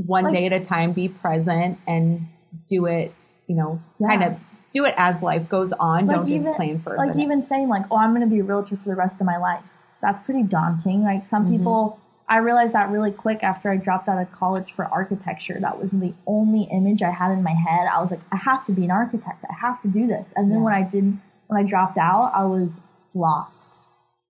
one Like- day at a time, be present and do it, you know, Yeah. kind of do it as life goes on. Like Don't even- just plan for like the even saying like oh i'm going to be a realtor for the rest of my life that's pretty daunting like some Mhm. people i realized that really quick after i dropped out of college for architecture that was the only image i had in my head i was like i have to be an architect i have to do this and then Yeah. when i did when i dropped out i was lost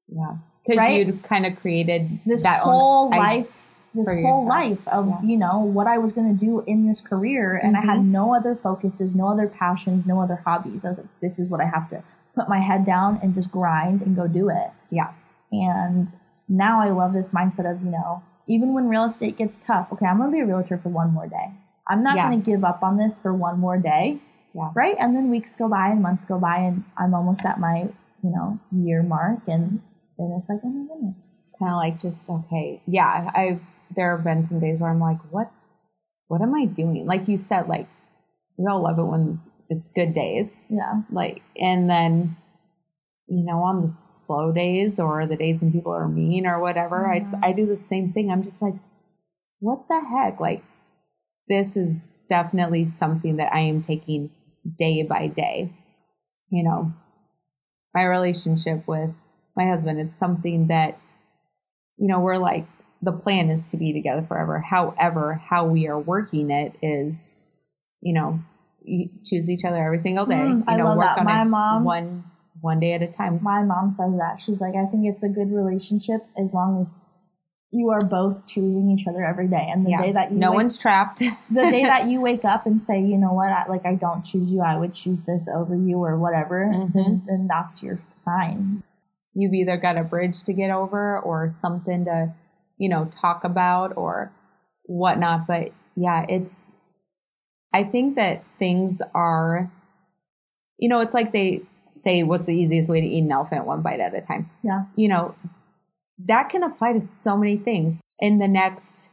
yeah, because Right? you'd kind of created this whole own, I- life this whole yourself. life of Yeah. you know what i was going to do in this career and i had Mhm. no other focuses no other passions no other hobbies i was like this is what i have to put my head down and just grind and go do it yeah, and now i love this mindset of you know even when real estate gets tough okay i'm going to be a realtor for one more day i'm not Yeah. going to give up on this for one more day Yeah. right and then weeks go by and months go by and i'm almost at my you know year mark and then it's like oh my goodness It's kind of like just okay. Yeah, I've, there have been some days where I'm like, what what am I doing? Like you said, like we all love it when it's good days. Yeah. Like and then you know, on the slow days or the days when people are mean or whatever, Mhm. I I do the same thing. I'm just like, what the heck? Like this is definitely something that I am taking day by day. You know, my relationship with my husband, it's something that, you know, we're like, the plan is to be together forever. However, how we are working it is, you know, you choose each other every single day. Mm, you I know, love work that. on My it mom- one one day at a time. My mom says that. She's like, I think it's a good relationship as long as you are both choosing each other every day. And the yeah. day that you no wake, one's trapped. the day that you wake up and say, you know what, I, like I don't choose you, I would choose this over you or whatever, Mhm. then, then that's your sign. You've either got a bridge to get over or something to, you know, talk about or whatnot. But yeah, it's, I think that things are, you know, it's like they say, what's the easiest way to eat an elephant? One bite at a time. Yeah. You know, that can apply to so many things. In the next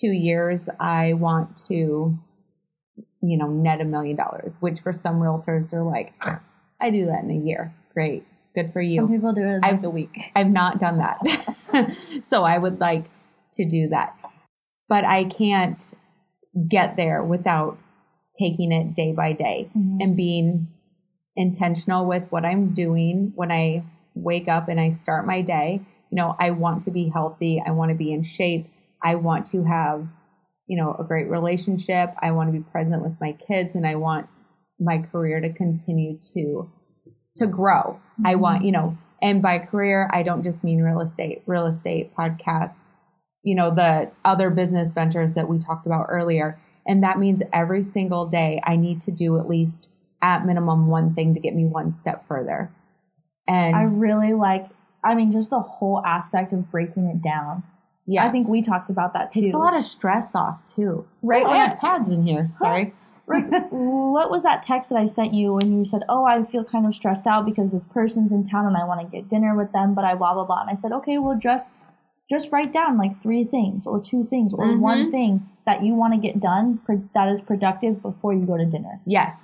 two years, I want to, you know, net a million dollars, which for some realtors are like, I do that in a year. Great. Good for you. Some people do it like I've- a week. I've not done that. so I would like to do that. But I can't get there without taking it day by day Mhm. and being intentional with what I'm doing when I wake up and I start my day. You know, I want to be healthy, I want to be in shape, I want to have, you know, a great relationship, I want to be present with my kids and I want my career to continue to to grow. I mm-hmm. want, you know, and by career, I don't just mean real estate, real estate podcasts, you know, the other business ventures that we talked about earlier. And that means every single day I need to do at least at minimum one thing to get me one step further. And I really like, I mean, just the whole aspect of breaking it down. yeah, I think we talked about that too. takes a lot of stress off too. Right Oh, I- have pads in here. Sorry. Right. what was that text that I sent you when you said, "Oh, I feel kind of stressed out because this person's in town and I want to get dinner with them, but I blah blah blah." And I said, "Okay, well just just write down like three things or two things or Mhm. one thing that you want to get done pro- that is productive before you go to dinner." yes.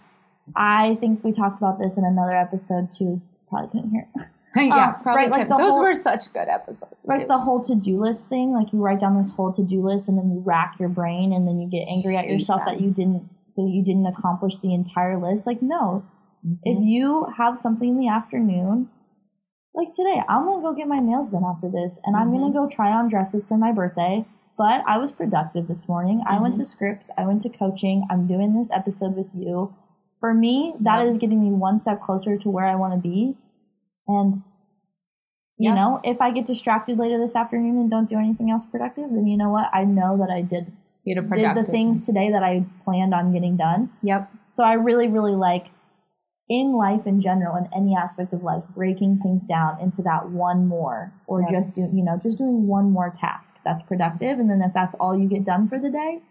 I think we talked about this in another episode too. Probably couldn't hear. it. yeah, Um, right, like Those whole- were such good episodes. Like too. the whole to-do list thing, like you write down this whole to-do list and then you rack your brain and then you get angry at yourself that. that you didn't that you didn't accomplish the entire list. Like no, if Mhm. you have something in the afternoon, like today, I'm gonna go get my nails done after this, and I'm gonna Mhm. go try on dresses for my birthday. But I was productive this morning. I went to scripts. I went to coaching. I'm doing this episode with you. For me, that Yep. is getting me one step closer to where I want to be. And you Yep. know, if I get distracted later this afternoon and don't do anything else productive, then you know what? I know that I did did the things today that I planned on getting done. Yep. So I really, really like in life in general, in any aspect of life, breaking things down into that one more, or Yep. just doing, you know, just doing one more task that's productive. And then if that's all you get done for the day,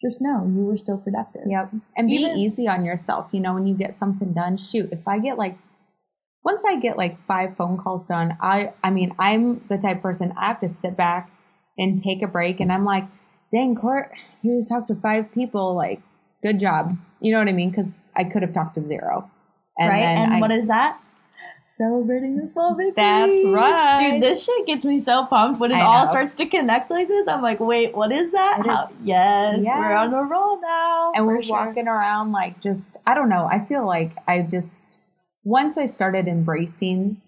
just know you were still productive. Yep. And be Even- easy on yourself. You know, when you get something done, shoot, if I get like, once I get like five phone calls done, I, I mean, I'm the type of person I have to sit back and take a break. And I'm like, dang, Court, you just talked to five people. Like, good job. You know what I mean? Because I could have talked to zero. And right? then And I, what is that? Celebrating the small victories. That's right. Dude, this shit gets me so pumped when it all starts to connect like this. I'm like, wait, what is that? How- yes, Yes. we're on a roll now. and we're sure. walking around like just i don't know i feel like i just once i started embracing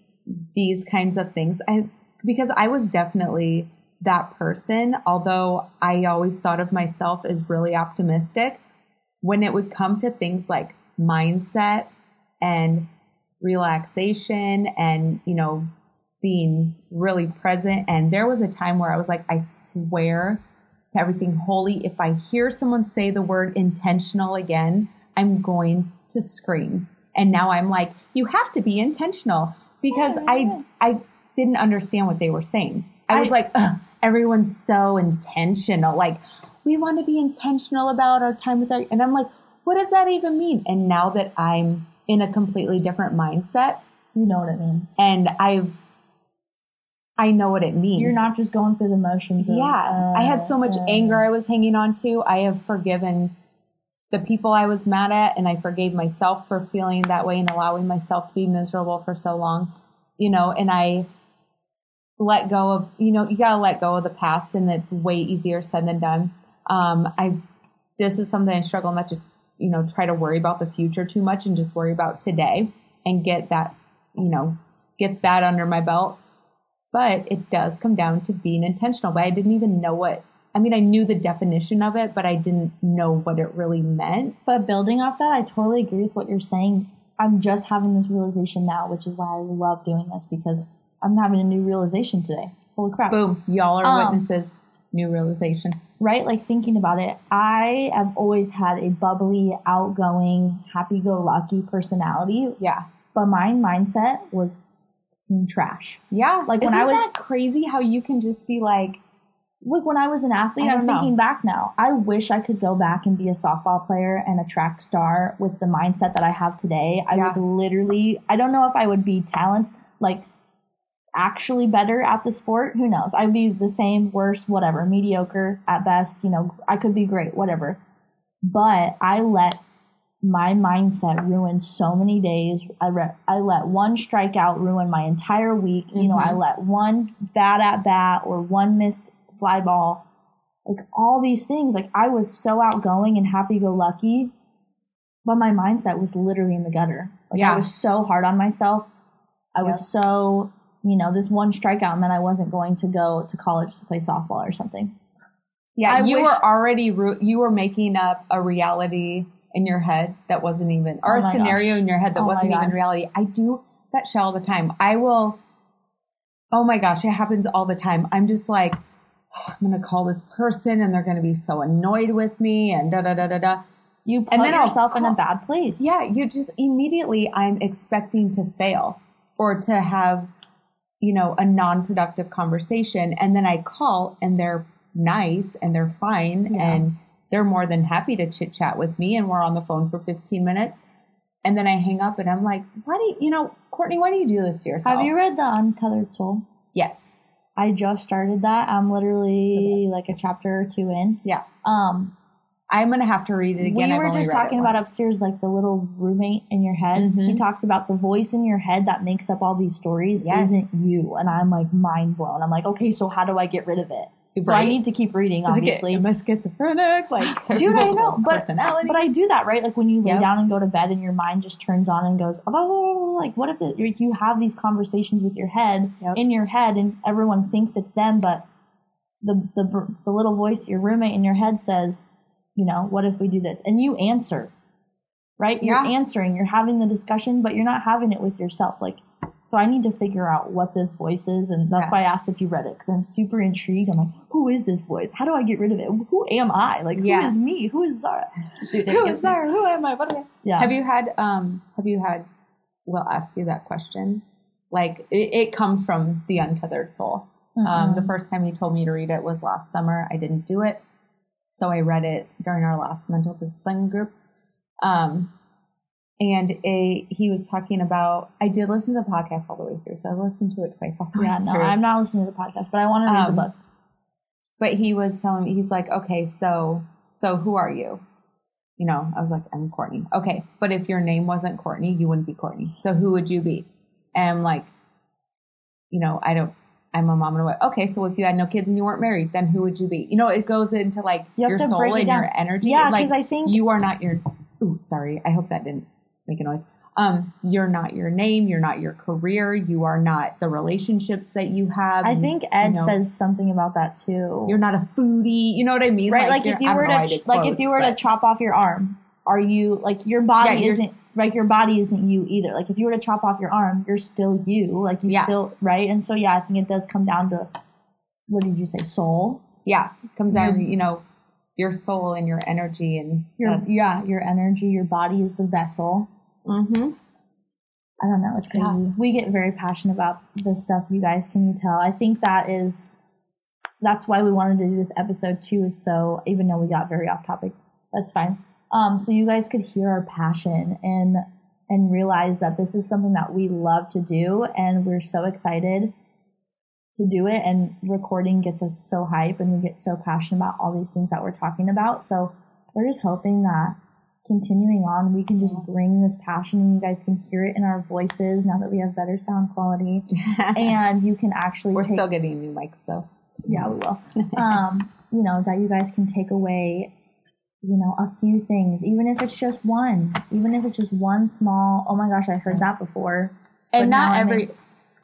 these kinds of things i because i was definitely that person although i always thought of myself as really optimistic when it would come to things like mindset and relaxation and you know being really present and there was a time where i was like i swear to everything holy. If I hear someone say the word intentional again, I'm going to scream. And now I'm like, you have to be intentional because Yeah, I. I didn't understand what they were saying. I was I- like, Ugh, everyone's so intentional. Like, we want to be intentional about our time with our and I'm like, what does that even mean? And now that I'm in a completely different mindset, You know what it means. and I've I know what it means. You're not just going through the motions. Of, yeah. I had so much uh, anger I was hanging on to. I have forgiven the people I was mad at, and I forgave myself for feeling that way and allowing myself to be miserable for so long, you know, and I let go of, you know, you got to let go of the past, and it's way easier said than done. Um, I, this is something I struggle not to, you know, try to worry about the future too much and just worry about today and get that, you know, get that under my belt. But it does come down to being intentional. But I didn't even know what I mean, I knew the definition of it, but I didn't know what it really meant. But building off that, I totally agree with what you're saying. I'm just having this realization now, which is why I love doing this because I'm having a new realization today. Holy crap. Boom. Y'all are Um, witnesses. New realization. Right? Like thinking about it, I have always had a bubbly, outgoing, happy go lucky personality, Yeah. but my mindset was trash. Yeah. Like, when Isn't I was- that crazy how you can just be like, Like when I was an athlete, I'm know. thinking back now. I wish I could go back and be a softball player and a track star with the mindset that I have today. I Yeah. would literally, I don't know if I would be talent, like actually better at the sport. Who knows? I'd be the same, worse, whatever, mediocre at best. You know, I could be great, whatever. But I let my mindset ruin so many days. I re- I let one strikeout ruin my entire week. You know, I Mhm. let one bad at bat or one missed fly ball, like all these things. Like I was so outgoing and happy go lucky, but my mindset was literally in the gutter. Like Yeah. I was so hard on myself. I was so you know this one strikeout meant I wasn't going to go to college to play softball or something. yeah, I you wish- were already, ru- you were making up a reality in your head that wasn't even, or Oh a scenario gosh. in your head that Oh wasn't even reality. I do that shit all the time. I will, oh my gosh, it happens all the time. I'm just like, oh, I'm going to call this person and they're going to be so annoyed with me and da da da da da. You put And then I'll yourself in a bad place. Yeah, you just immediately I'm expecting to fail or to have, you know, a non-productive conversation and then I call and they're nice and they're fine Yeah. and they're more than happy to chit chat with me and we're on the phone for 15 minutes. And then I hang up and I'm like, why do you, you know, Courtney, why do you do this to yourself? Have you read the Untethered Soul? Yes. I just started that. I'm literally like a chapter or two in. Yeah. Um, I'm going to have to read it again. we were just talking about upstairs, like the little roommate in your head. Mhm. He talks about the voice in your head that makes up all these stories Yes. isn't you, and I'm like mind blown. I'm like, okay, so how do I get rid of it? So I need to keep reading, Like, obviously. am I schizophrenic? Like, Dude, I know, but but I do that right. Like when you lay Yep. down and go to bed, and your mind just turns on and goes, blah. like what if it, you have these conversations with your head Yep. in your head, and everyone thinks it's them, but the the the little voice, your roommate in your head says, you know, what if we do this? And you answer, right? You're Yeah. answering, you're having the discussion, but you're not having it with yourself. Like, so I need to figure out what this voice is, and that's Yeah. why I asked if you read it because I'm super intrigued. I'm like, who is this voice? How do I get rid of it? Who am I? Like, Yeah. who is me? Who is Zara? Dude, it Who me. Who am I? What am I? Yeah. Have you had um have you had we'll ask you that question. Like it, it comes from the untethered soul. Um the first time you told me to read it was last summer. I didn't do it. So I read it during our last mental discipline group. Um and a, he was talking about I did listen to the podcast all the way through, so I listened to it twice all the yeah, no, through. I'm not listening to the podcast, but I want to read Um, the book. but he was telling me he's like okay so so who are you you know i was like i'm courtney okay but if your name wasn't courtney you wouldn't be courtney so who would you be and i'm like you know i don't i'm a mom and a wife okay so if you had no kids and you weren't married then who would you be you know it goes into like You your soul and your energy Yeah, like because I think you are not your ooh sorry i hope that didn't make a noise um you're not your name you're not your career you are not the relationships that you have I think Ed you know, says something about that too. you're not a foodie. You know what I mean? right, like, you're- if you were to like if you were to chop off your arm, are you like your body Yeah, isn't like your body isn't you either. Like if you were to chop off your arm, you're still you. Like you Yeah. still right. And so yeah, I think it does come down to what did you say, soul? yeah, it comes down to you know your soul and your energy and Your yeah, your energy, your body is the vessel. hmm I don't know. It's crazy. Yeah. We get very passionate about this stuff. You guys, can you tell? I think that is that's why we wanted to do this episode too. Is so even though we got very off topic, that's fine. Um, so you guys could hear our passion and and realize that this is something that we love to do, and we're so excited to do it and recording gets us so hype and we get so passionate about all these things that we're talking about. So we're just hoping that continuing on, we can just bring this passion and you guys can hear it in our voices now that we have better sound quality. and you can actually We're take, still getting new mics though. yeah, we will. um, you know, that you guys can take away, you know, a few things, even if it's just one, even if it's just one small, oh my gosh, I heard that before. And not every makes-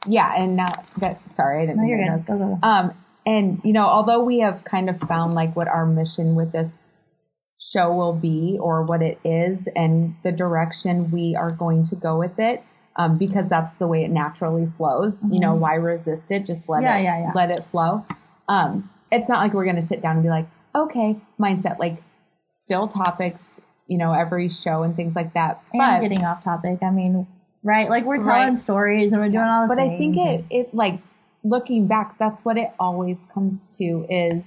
yeah and not that sorry i didn't No, you're good. Go, go, go. um and you know although we have kind of found like what our mission with this show will be or what it is and the direction we are going to go with it um, because that's the way it naturally flows you know why resist it just let Mm-hmm. Yeah, it yeah, yeah. let it flow um it's not like we're going to sit down and be like okay mindset like still topics you know every show and things like that and getting off topic. I mean, right? Like we're telling Right. stories and we're doing all the but I think it it like looking back, that's what it always comes to is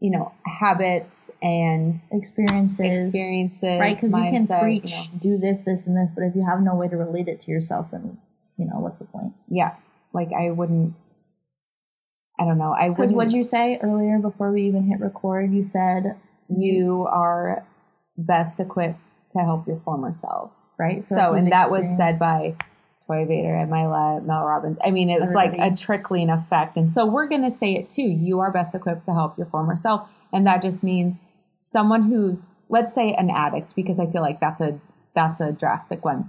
you know habits and experiences, experiences, right? Because you can preach, know. do this, this, and this, but if you have no way to relate it to yourself, then you know what's the point? yeah, like I wouldn't. I don't know. I Because wouldn't. what'd you say earlier before we even hit record? You said you are best equipped to help your former self. right. So, if and that was said by Toy Vader and Myla, Mel Robbins. I mean, it was like a trickling effect. And so we're going to say it too. You are best equipped to help your former self. And that just means someone who's, let's say an addict, because I feel like that's a, that's a drastic one.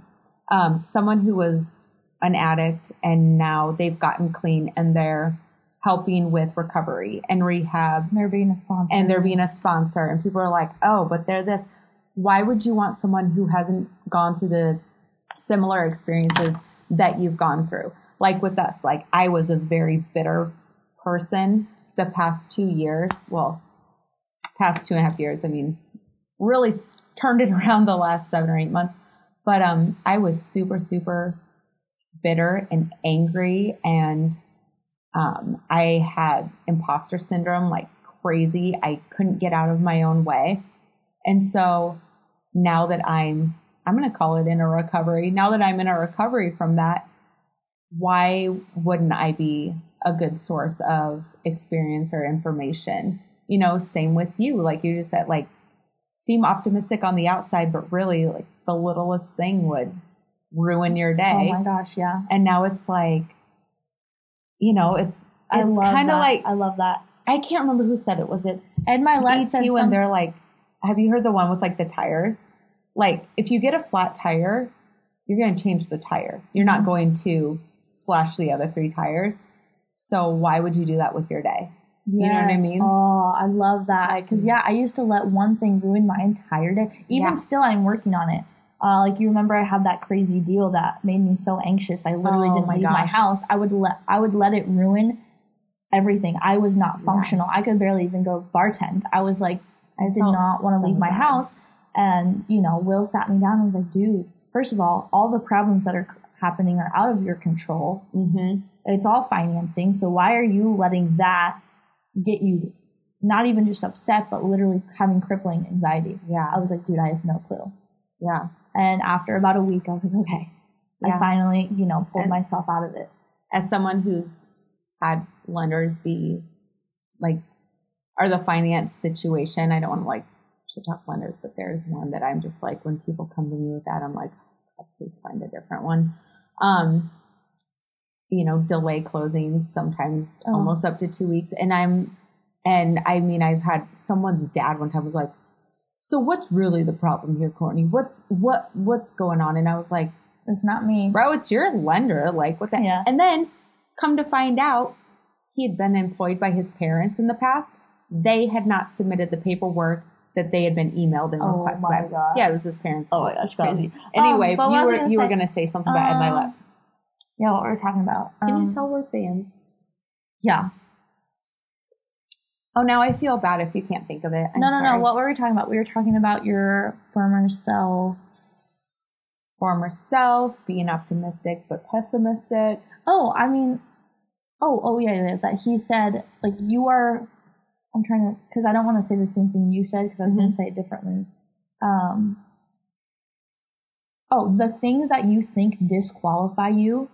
Um, someone who was an addict and now they've gotten clean and they're helping with recovery and rehab. They're being a sponsor, and they're being a sponsor. And people are like oh but they're this. Why would you want someone who hasn't gone through the similar experiences that you've gone through? Like with us like i was a very bitter person the past two years. Well past two and a half years i mean really turned it around the last seven or eight months. But um i was super super bitter and angry and um, I had imposter syndrome like crazy. I couldn't get out of my own way. And so now that I'm, I'm going to call it in a recovery, now that I'm in a recovery from that, why wouldn't I be a good source of experience or information? You know, same with you. Like you just said, like, seem optimistic on the outside, but really, like, the littlest thing would ruin your day. Oh my gosh, yeah. and now it's like, you know, it, it's kind of like I love that. I can't remember who said it. Was it Ed Mylett said ET when they're like, have you heard the one with like the tires? Like, if you get a flat tire, you're going to change the tire. You're Mm-hmm. not going to slash the other three tires. So why would you do that with your day? You know what I mean? Oh, I love that. Because yeah, I used to let one thing ruin my entire day. Even Yeah. still, I'm working on it. Uh, like you remember, I had that crazy deal that made me so anxious. I literally Oh didn't my leave my house. I would let I would let it ruin everything. I was not functional. I could barely even go bartend. I was like, I did not want to so leave my bad. house. And you know, Will sat me down and was like, "Dude, first of all, all the problems that are happening are out of your control. Mm-hmm. It's all financing. So why are you letting that get you not even just upset, but literally having crippling anxiety? Yeah. I was like, dude, I have no clue. Yeah. And after about a week, I was like, okay. I finally, you know, pulled And- myself out of it. As someone who's had lenders be like, or the finance situation, I don't want to like shit talk lenders, but there's one that I'm just like, when people come to me with that, I'm like, "Oh, please find a different one. Um, you know, delay closings sometimes Oh. almost up to two weeks. And I'm, and I mean, I've had someone's dad one time was like, so what's really the problem here, Courtney? What's, what, what's going on? And I was like, It's not me. bro, it's your lender. Like, what the? Yeah. And then come to find out, he had been employed by his parents in the past. They had not submitted the paperwork that they had been emailed and Oh requested. my gosh. Yeah, it was his parents. Oh my gosh, So, crazy. Anyway, Um, you were gonna you were going to say something about Ed Um, Mylett. Yeah, what we're talking about. Can Um, you tell we're fans? Yeah. Oh, now I feel bad if you can't think of it. I'm no, no, no. What were we talking about? We were talking about your former self. Former self, being optimistic but pessimistic. Oh, I mean, oh, oh yeah, yeah, that he said like you are. I'm trying to because I don't want to say the same thing you said because I was going Mhm. to say it differently. Um. Oh, the things that you think disqualify you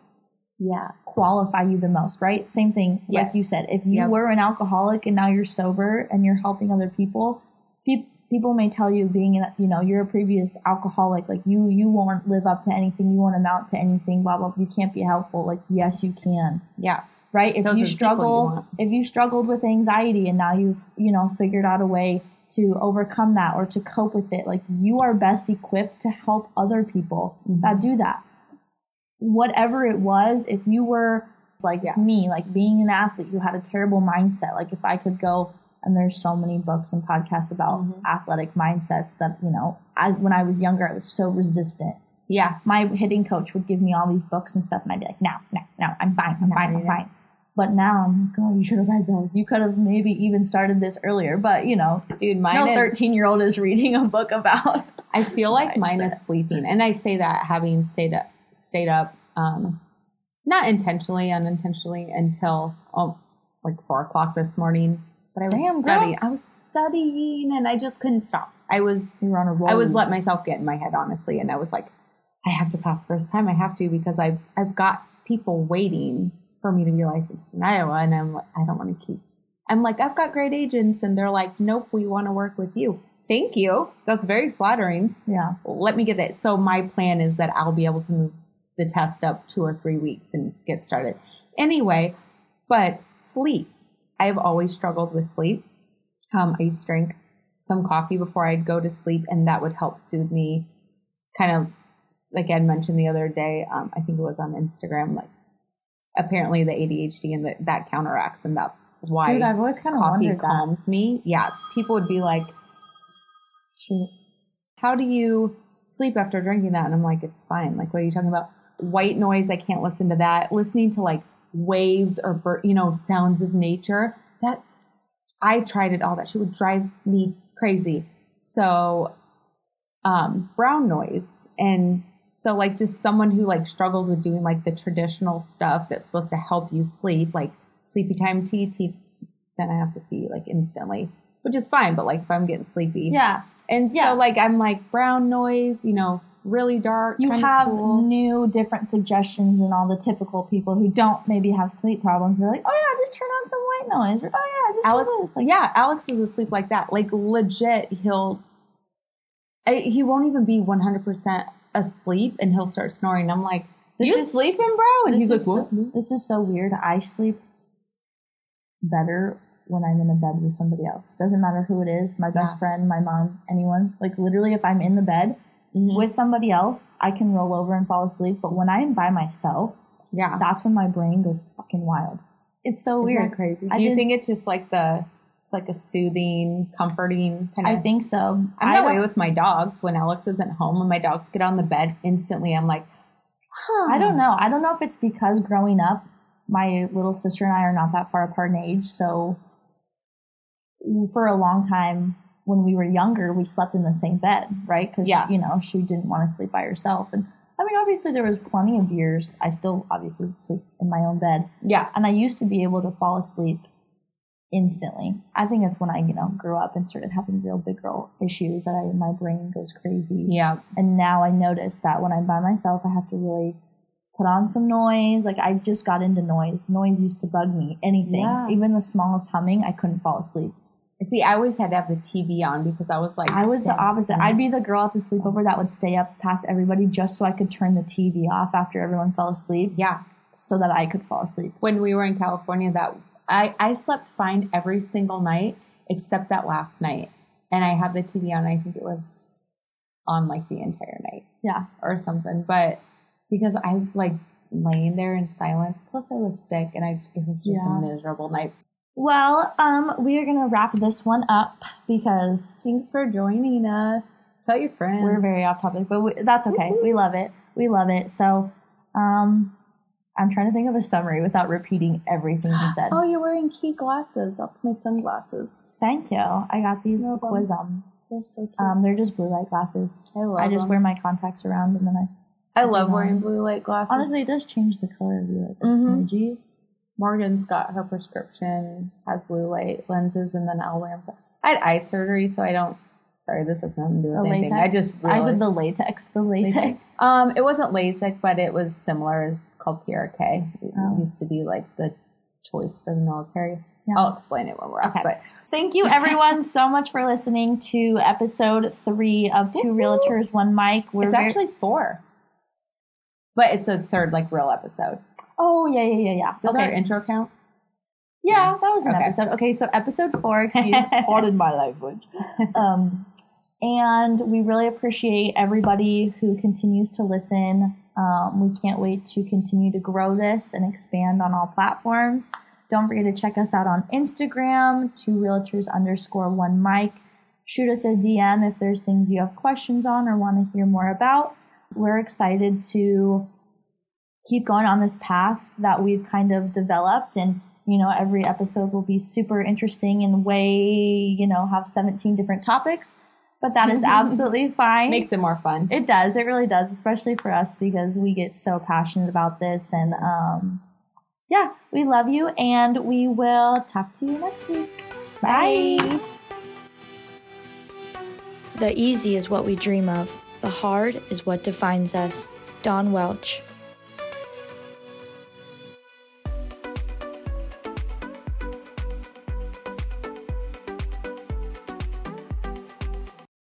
Yeah. qualify you the most, right? Same thing, like you said. If you Yep. were an alcoholic and now you're sober and you're helping other people, pe- people may tell you being, an, you know, you're a previous alcoholic, like you you won't live up to anything, you won't amount to anything, blah blah. You can't be helpful. Like yes, you can, Yeah. right? If Those you people you struggle, if you struggled with anxiety and now you've you know figured out a way to overcome that or to cope with it, like you are best equipped to help other people Mm-hmm. that do that whatever it was, if you were like Yeah. me, like being an athlete, you had a terrible mindset. Like if I could go, and there's so many books and podcasts about Mhm. athletic mindsets that you know, I, when I was younger, I was so resistant. Yeah. My hitting coach would give me all these books and stuff, and I'd be like, "No, no, no, I'm fine, I'm No, fine, I'm yeah. fine." But now I'm like, "Oh, you should have read those. You could have maybe even started this earlier." But you know, Dude, mine no 13 year old is reading a book about. I feel like mine is sleeping, and I say that having stayed up, stayed up, um, not intentionally, unintentionally, until oh, like four o'clock this morning. But I was Damn, girl. studying. I was studying, and I just couldn't stop. I was, We were on a roll. I was let myself get in my head, honestly, and I was like, I have to pass first time. I have to because I've I've got people waiting for me to be licensed in Iowa, and I'm like, I don't want to keep. I'm like, I've got great agents, and they're like, Nope, we want to work with you. Thank you. That's very flattering yeah. let me get that. So my plan is that I'll be able to move the test up two or three weeks and get started. Anyway, but sleep. I've always struggled with sleep. Um, I used to drink some coffee before I'd go to sleep, and that would help soothe me. Kind of like Ed mentioned the other day. Um, I think it was on Instagram. Like apparently the ADHD and the, that counteracts, and that's why Dude, I've always kind of coffee wondered that. calms me. Yeah, people would be like, Shoot. how do you sleep after drinking that? And I'm like, it's fine. Like, what are you talking about? White noise, I can't listen to that. Listening to like waves or, bir- you know, sounds of nature, that's, I tried it all. That shit would drive me crazy. So, um, brown noise. And so, like, just someone who like struggles with doing like the traditional stuff that's supposed to help you sleep, like sleepy time tea, tea, then I have to pee like instantly, which is fine. But like, if I'm getting sleepy, Yeah. and Yeah. so, like, I'm like brown noise, you know, really dark. You have cool. new, different suggestions than all the typical people who don't maybe have sleep problems. They're like, oh yeah, just turn on some white noise, or oh yeah, just Alex, do this. Like, yeah, Alex is asleep like that. Like legit, he'll I, he won't even be 100 percent asleep, and he'll start snoring. I'm like, This "You is- sleeping, bro?" And he's like, "What?" So, this is so weird. I sleep better when I'm in a bed with somebody else. Doesn't matter who it is, my best Yeah. friend, my mom, anyone. Like literally, if I'm in the bed Mhm. with somebody else, I can roll over and fall asleep. But when I'm by myself, yeah, that's when my brain goes fucking wild. It's so Isn't weird. crazy. I Do you did- think it's just like the it's like a soothing, comforting kind of? I think so. I'm I that way with my dogs. When Alex isn't home, when my dogs get on the bed, instantly I'm like, huh. I don't know. I don't know if it's because growing up, my little sister and I are not that far apart in age. So for a long time, when we were younger, we slept in the same bed, right? Because, Yeah. you know, she didn't want to sleep by herself. And I mean, obviously, there was plenty of years. I still obviously sleep in my own bed. Yeah, And I used to be able to fall asleep instantly. I think it's when I, you know, grew up and started having real big girl issues that I, my brain goes crazy. yeah, And now I notice that when I'm by myself, I have to really put on some noise. Like I just got into noise. Noise used to bug me. Anything, Yeah. even the smallest humming, I couldn't fall asleep. See, I always had to have the TV on because I was like, I was the opposite. I'd be the girl at the sleepover that would stay up past everybody just so I could turn the TV off after everyone fell asleep, yeah. so that I could fall asleep. When we were in California, that I I slept fine every single night except that last night, and I had the TV on. I think it was on like the entire night Yeah. or something, but because I like laying there in silence. Plus, I was sick, and I it was just Yeah. a miserable night. Well, um, we are gonna wrap this one up because Thanks for joining us. Tell your friends. we're very off topic, but we, that's okay. We love it. We love it. So, um, I'm trying to think of a summary without repeating everything you said. Oh, you're wearing key glasses. That's my sunglasses. Thank you. I got these No with them. They're so cute. Um, they're just blue light glasses. I love I just them. wear my contacts around and then I. I love wearing blue light glasses. Honestly, it does change the color of you, like a Mhm. smudgy. Morgan's got her prescription, has blue light lenses, and then I'll wear them. So I had eye surgery, so I don't. Sorry, this has nothing to do The with anything. latex? I just I really, said the latex, the latex. um, it wasn't LASIK, but it was similar It's called PRK. It Oh. used to be like the choice for the military. I'll explain it when we're up. But Thank you, everyone, so much for listening to episode three of Two Woohoo. Realtors, One Mic. We're it's very- actually four. But it's a third like real episode. Oh yeah, yeah, yeah, yeah. Does okay. our intro count? Yeah, that was an Okay. episode. Okay, so episode four, excuse pardon my language. Um, and we really appreciate everybody who continues to listen. Um, we can't wait to continue to grow this and expand on all platforms. Don't forget to check us out on Instagram, two realtors underscore one mic. Shoot us a DM if there's things you have questions on or want to hear more about. We're excited to keep going on this path that we've kind of developed. And you know every episode will be super interesting and way you know have 17 different topics. But that is absolutely fine. Makes it more fun. it does. It really does especially for us because we get so passionate about this. And um yeah we love you and we will talk to you next week. Bye. The easy is what we dream of, the hard is what defines us. Don Welch.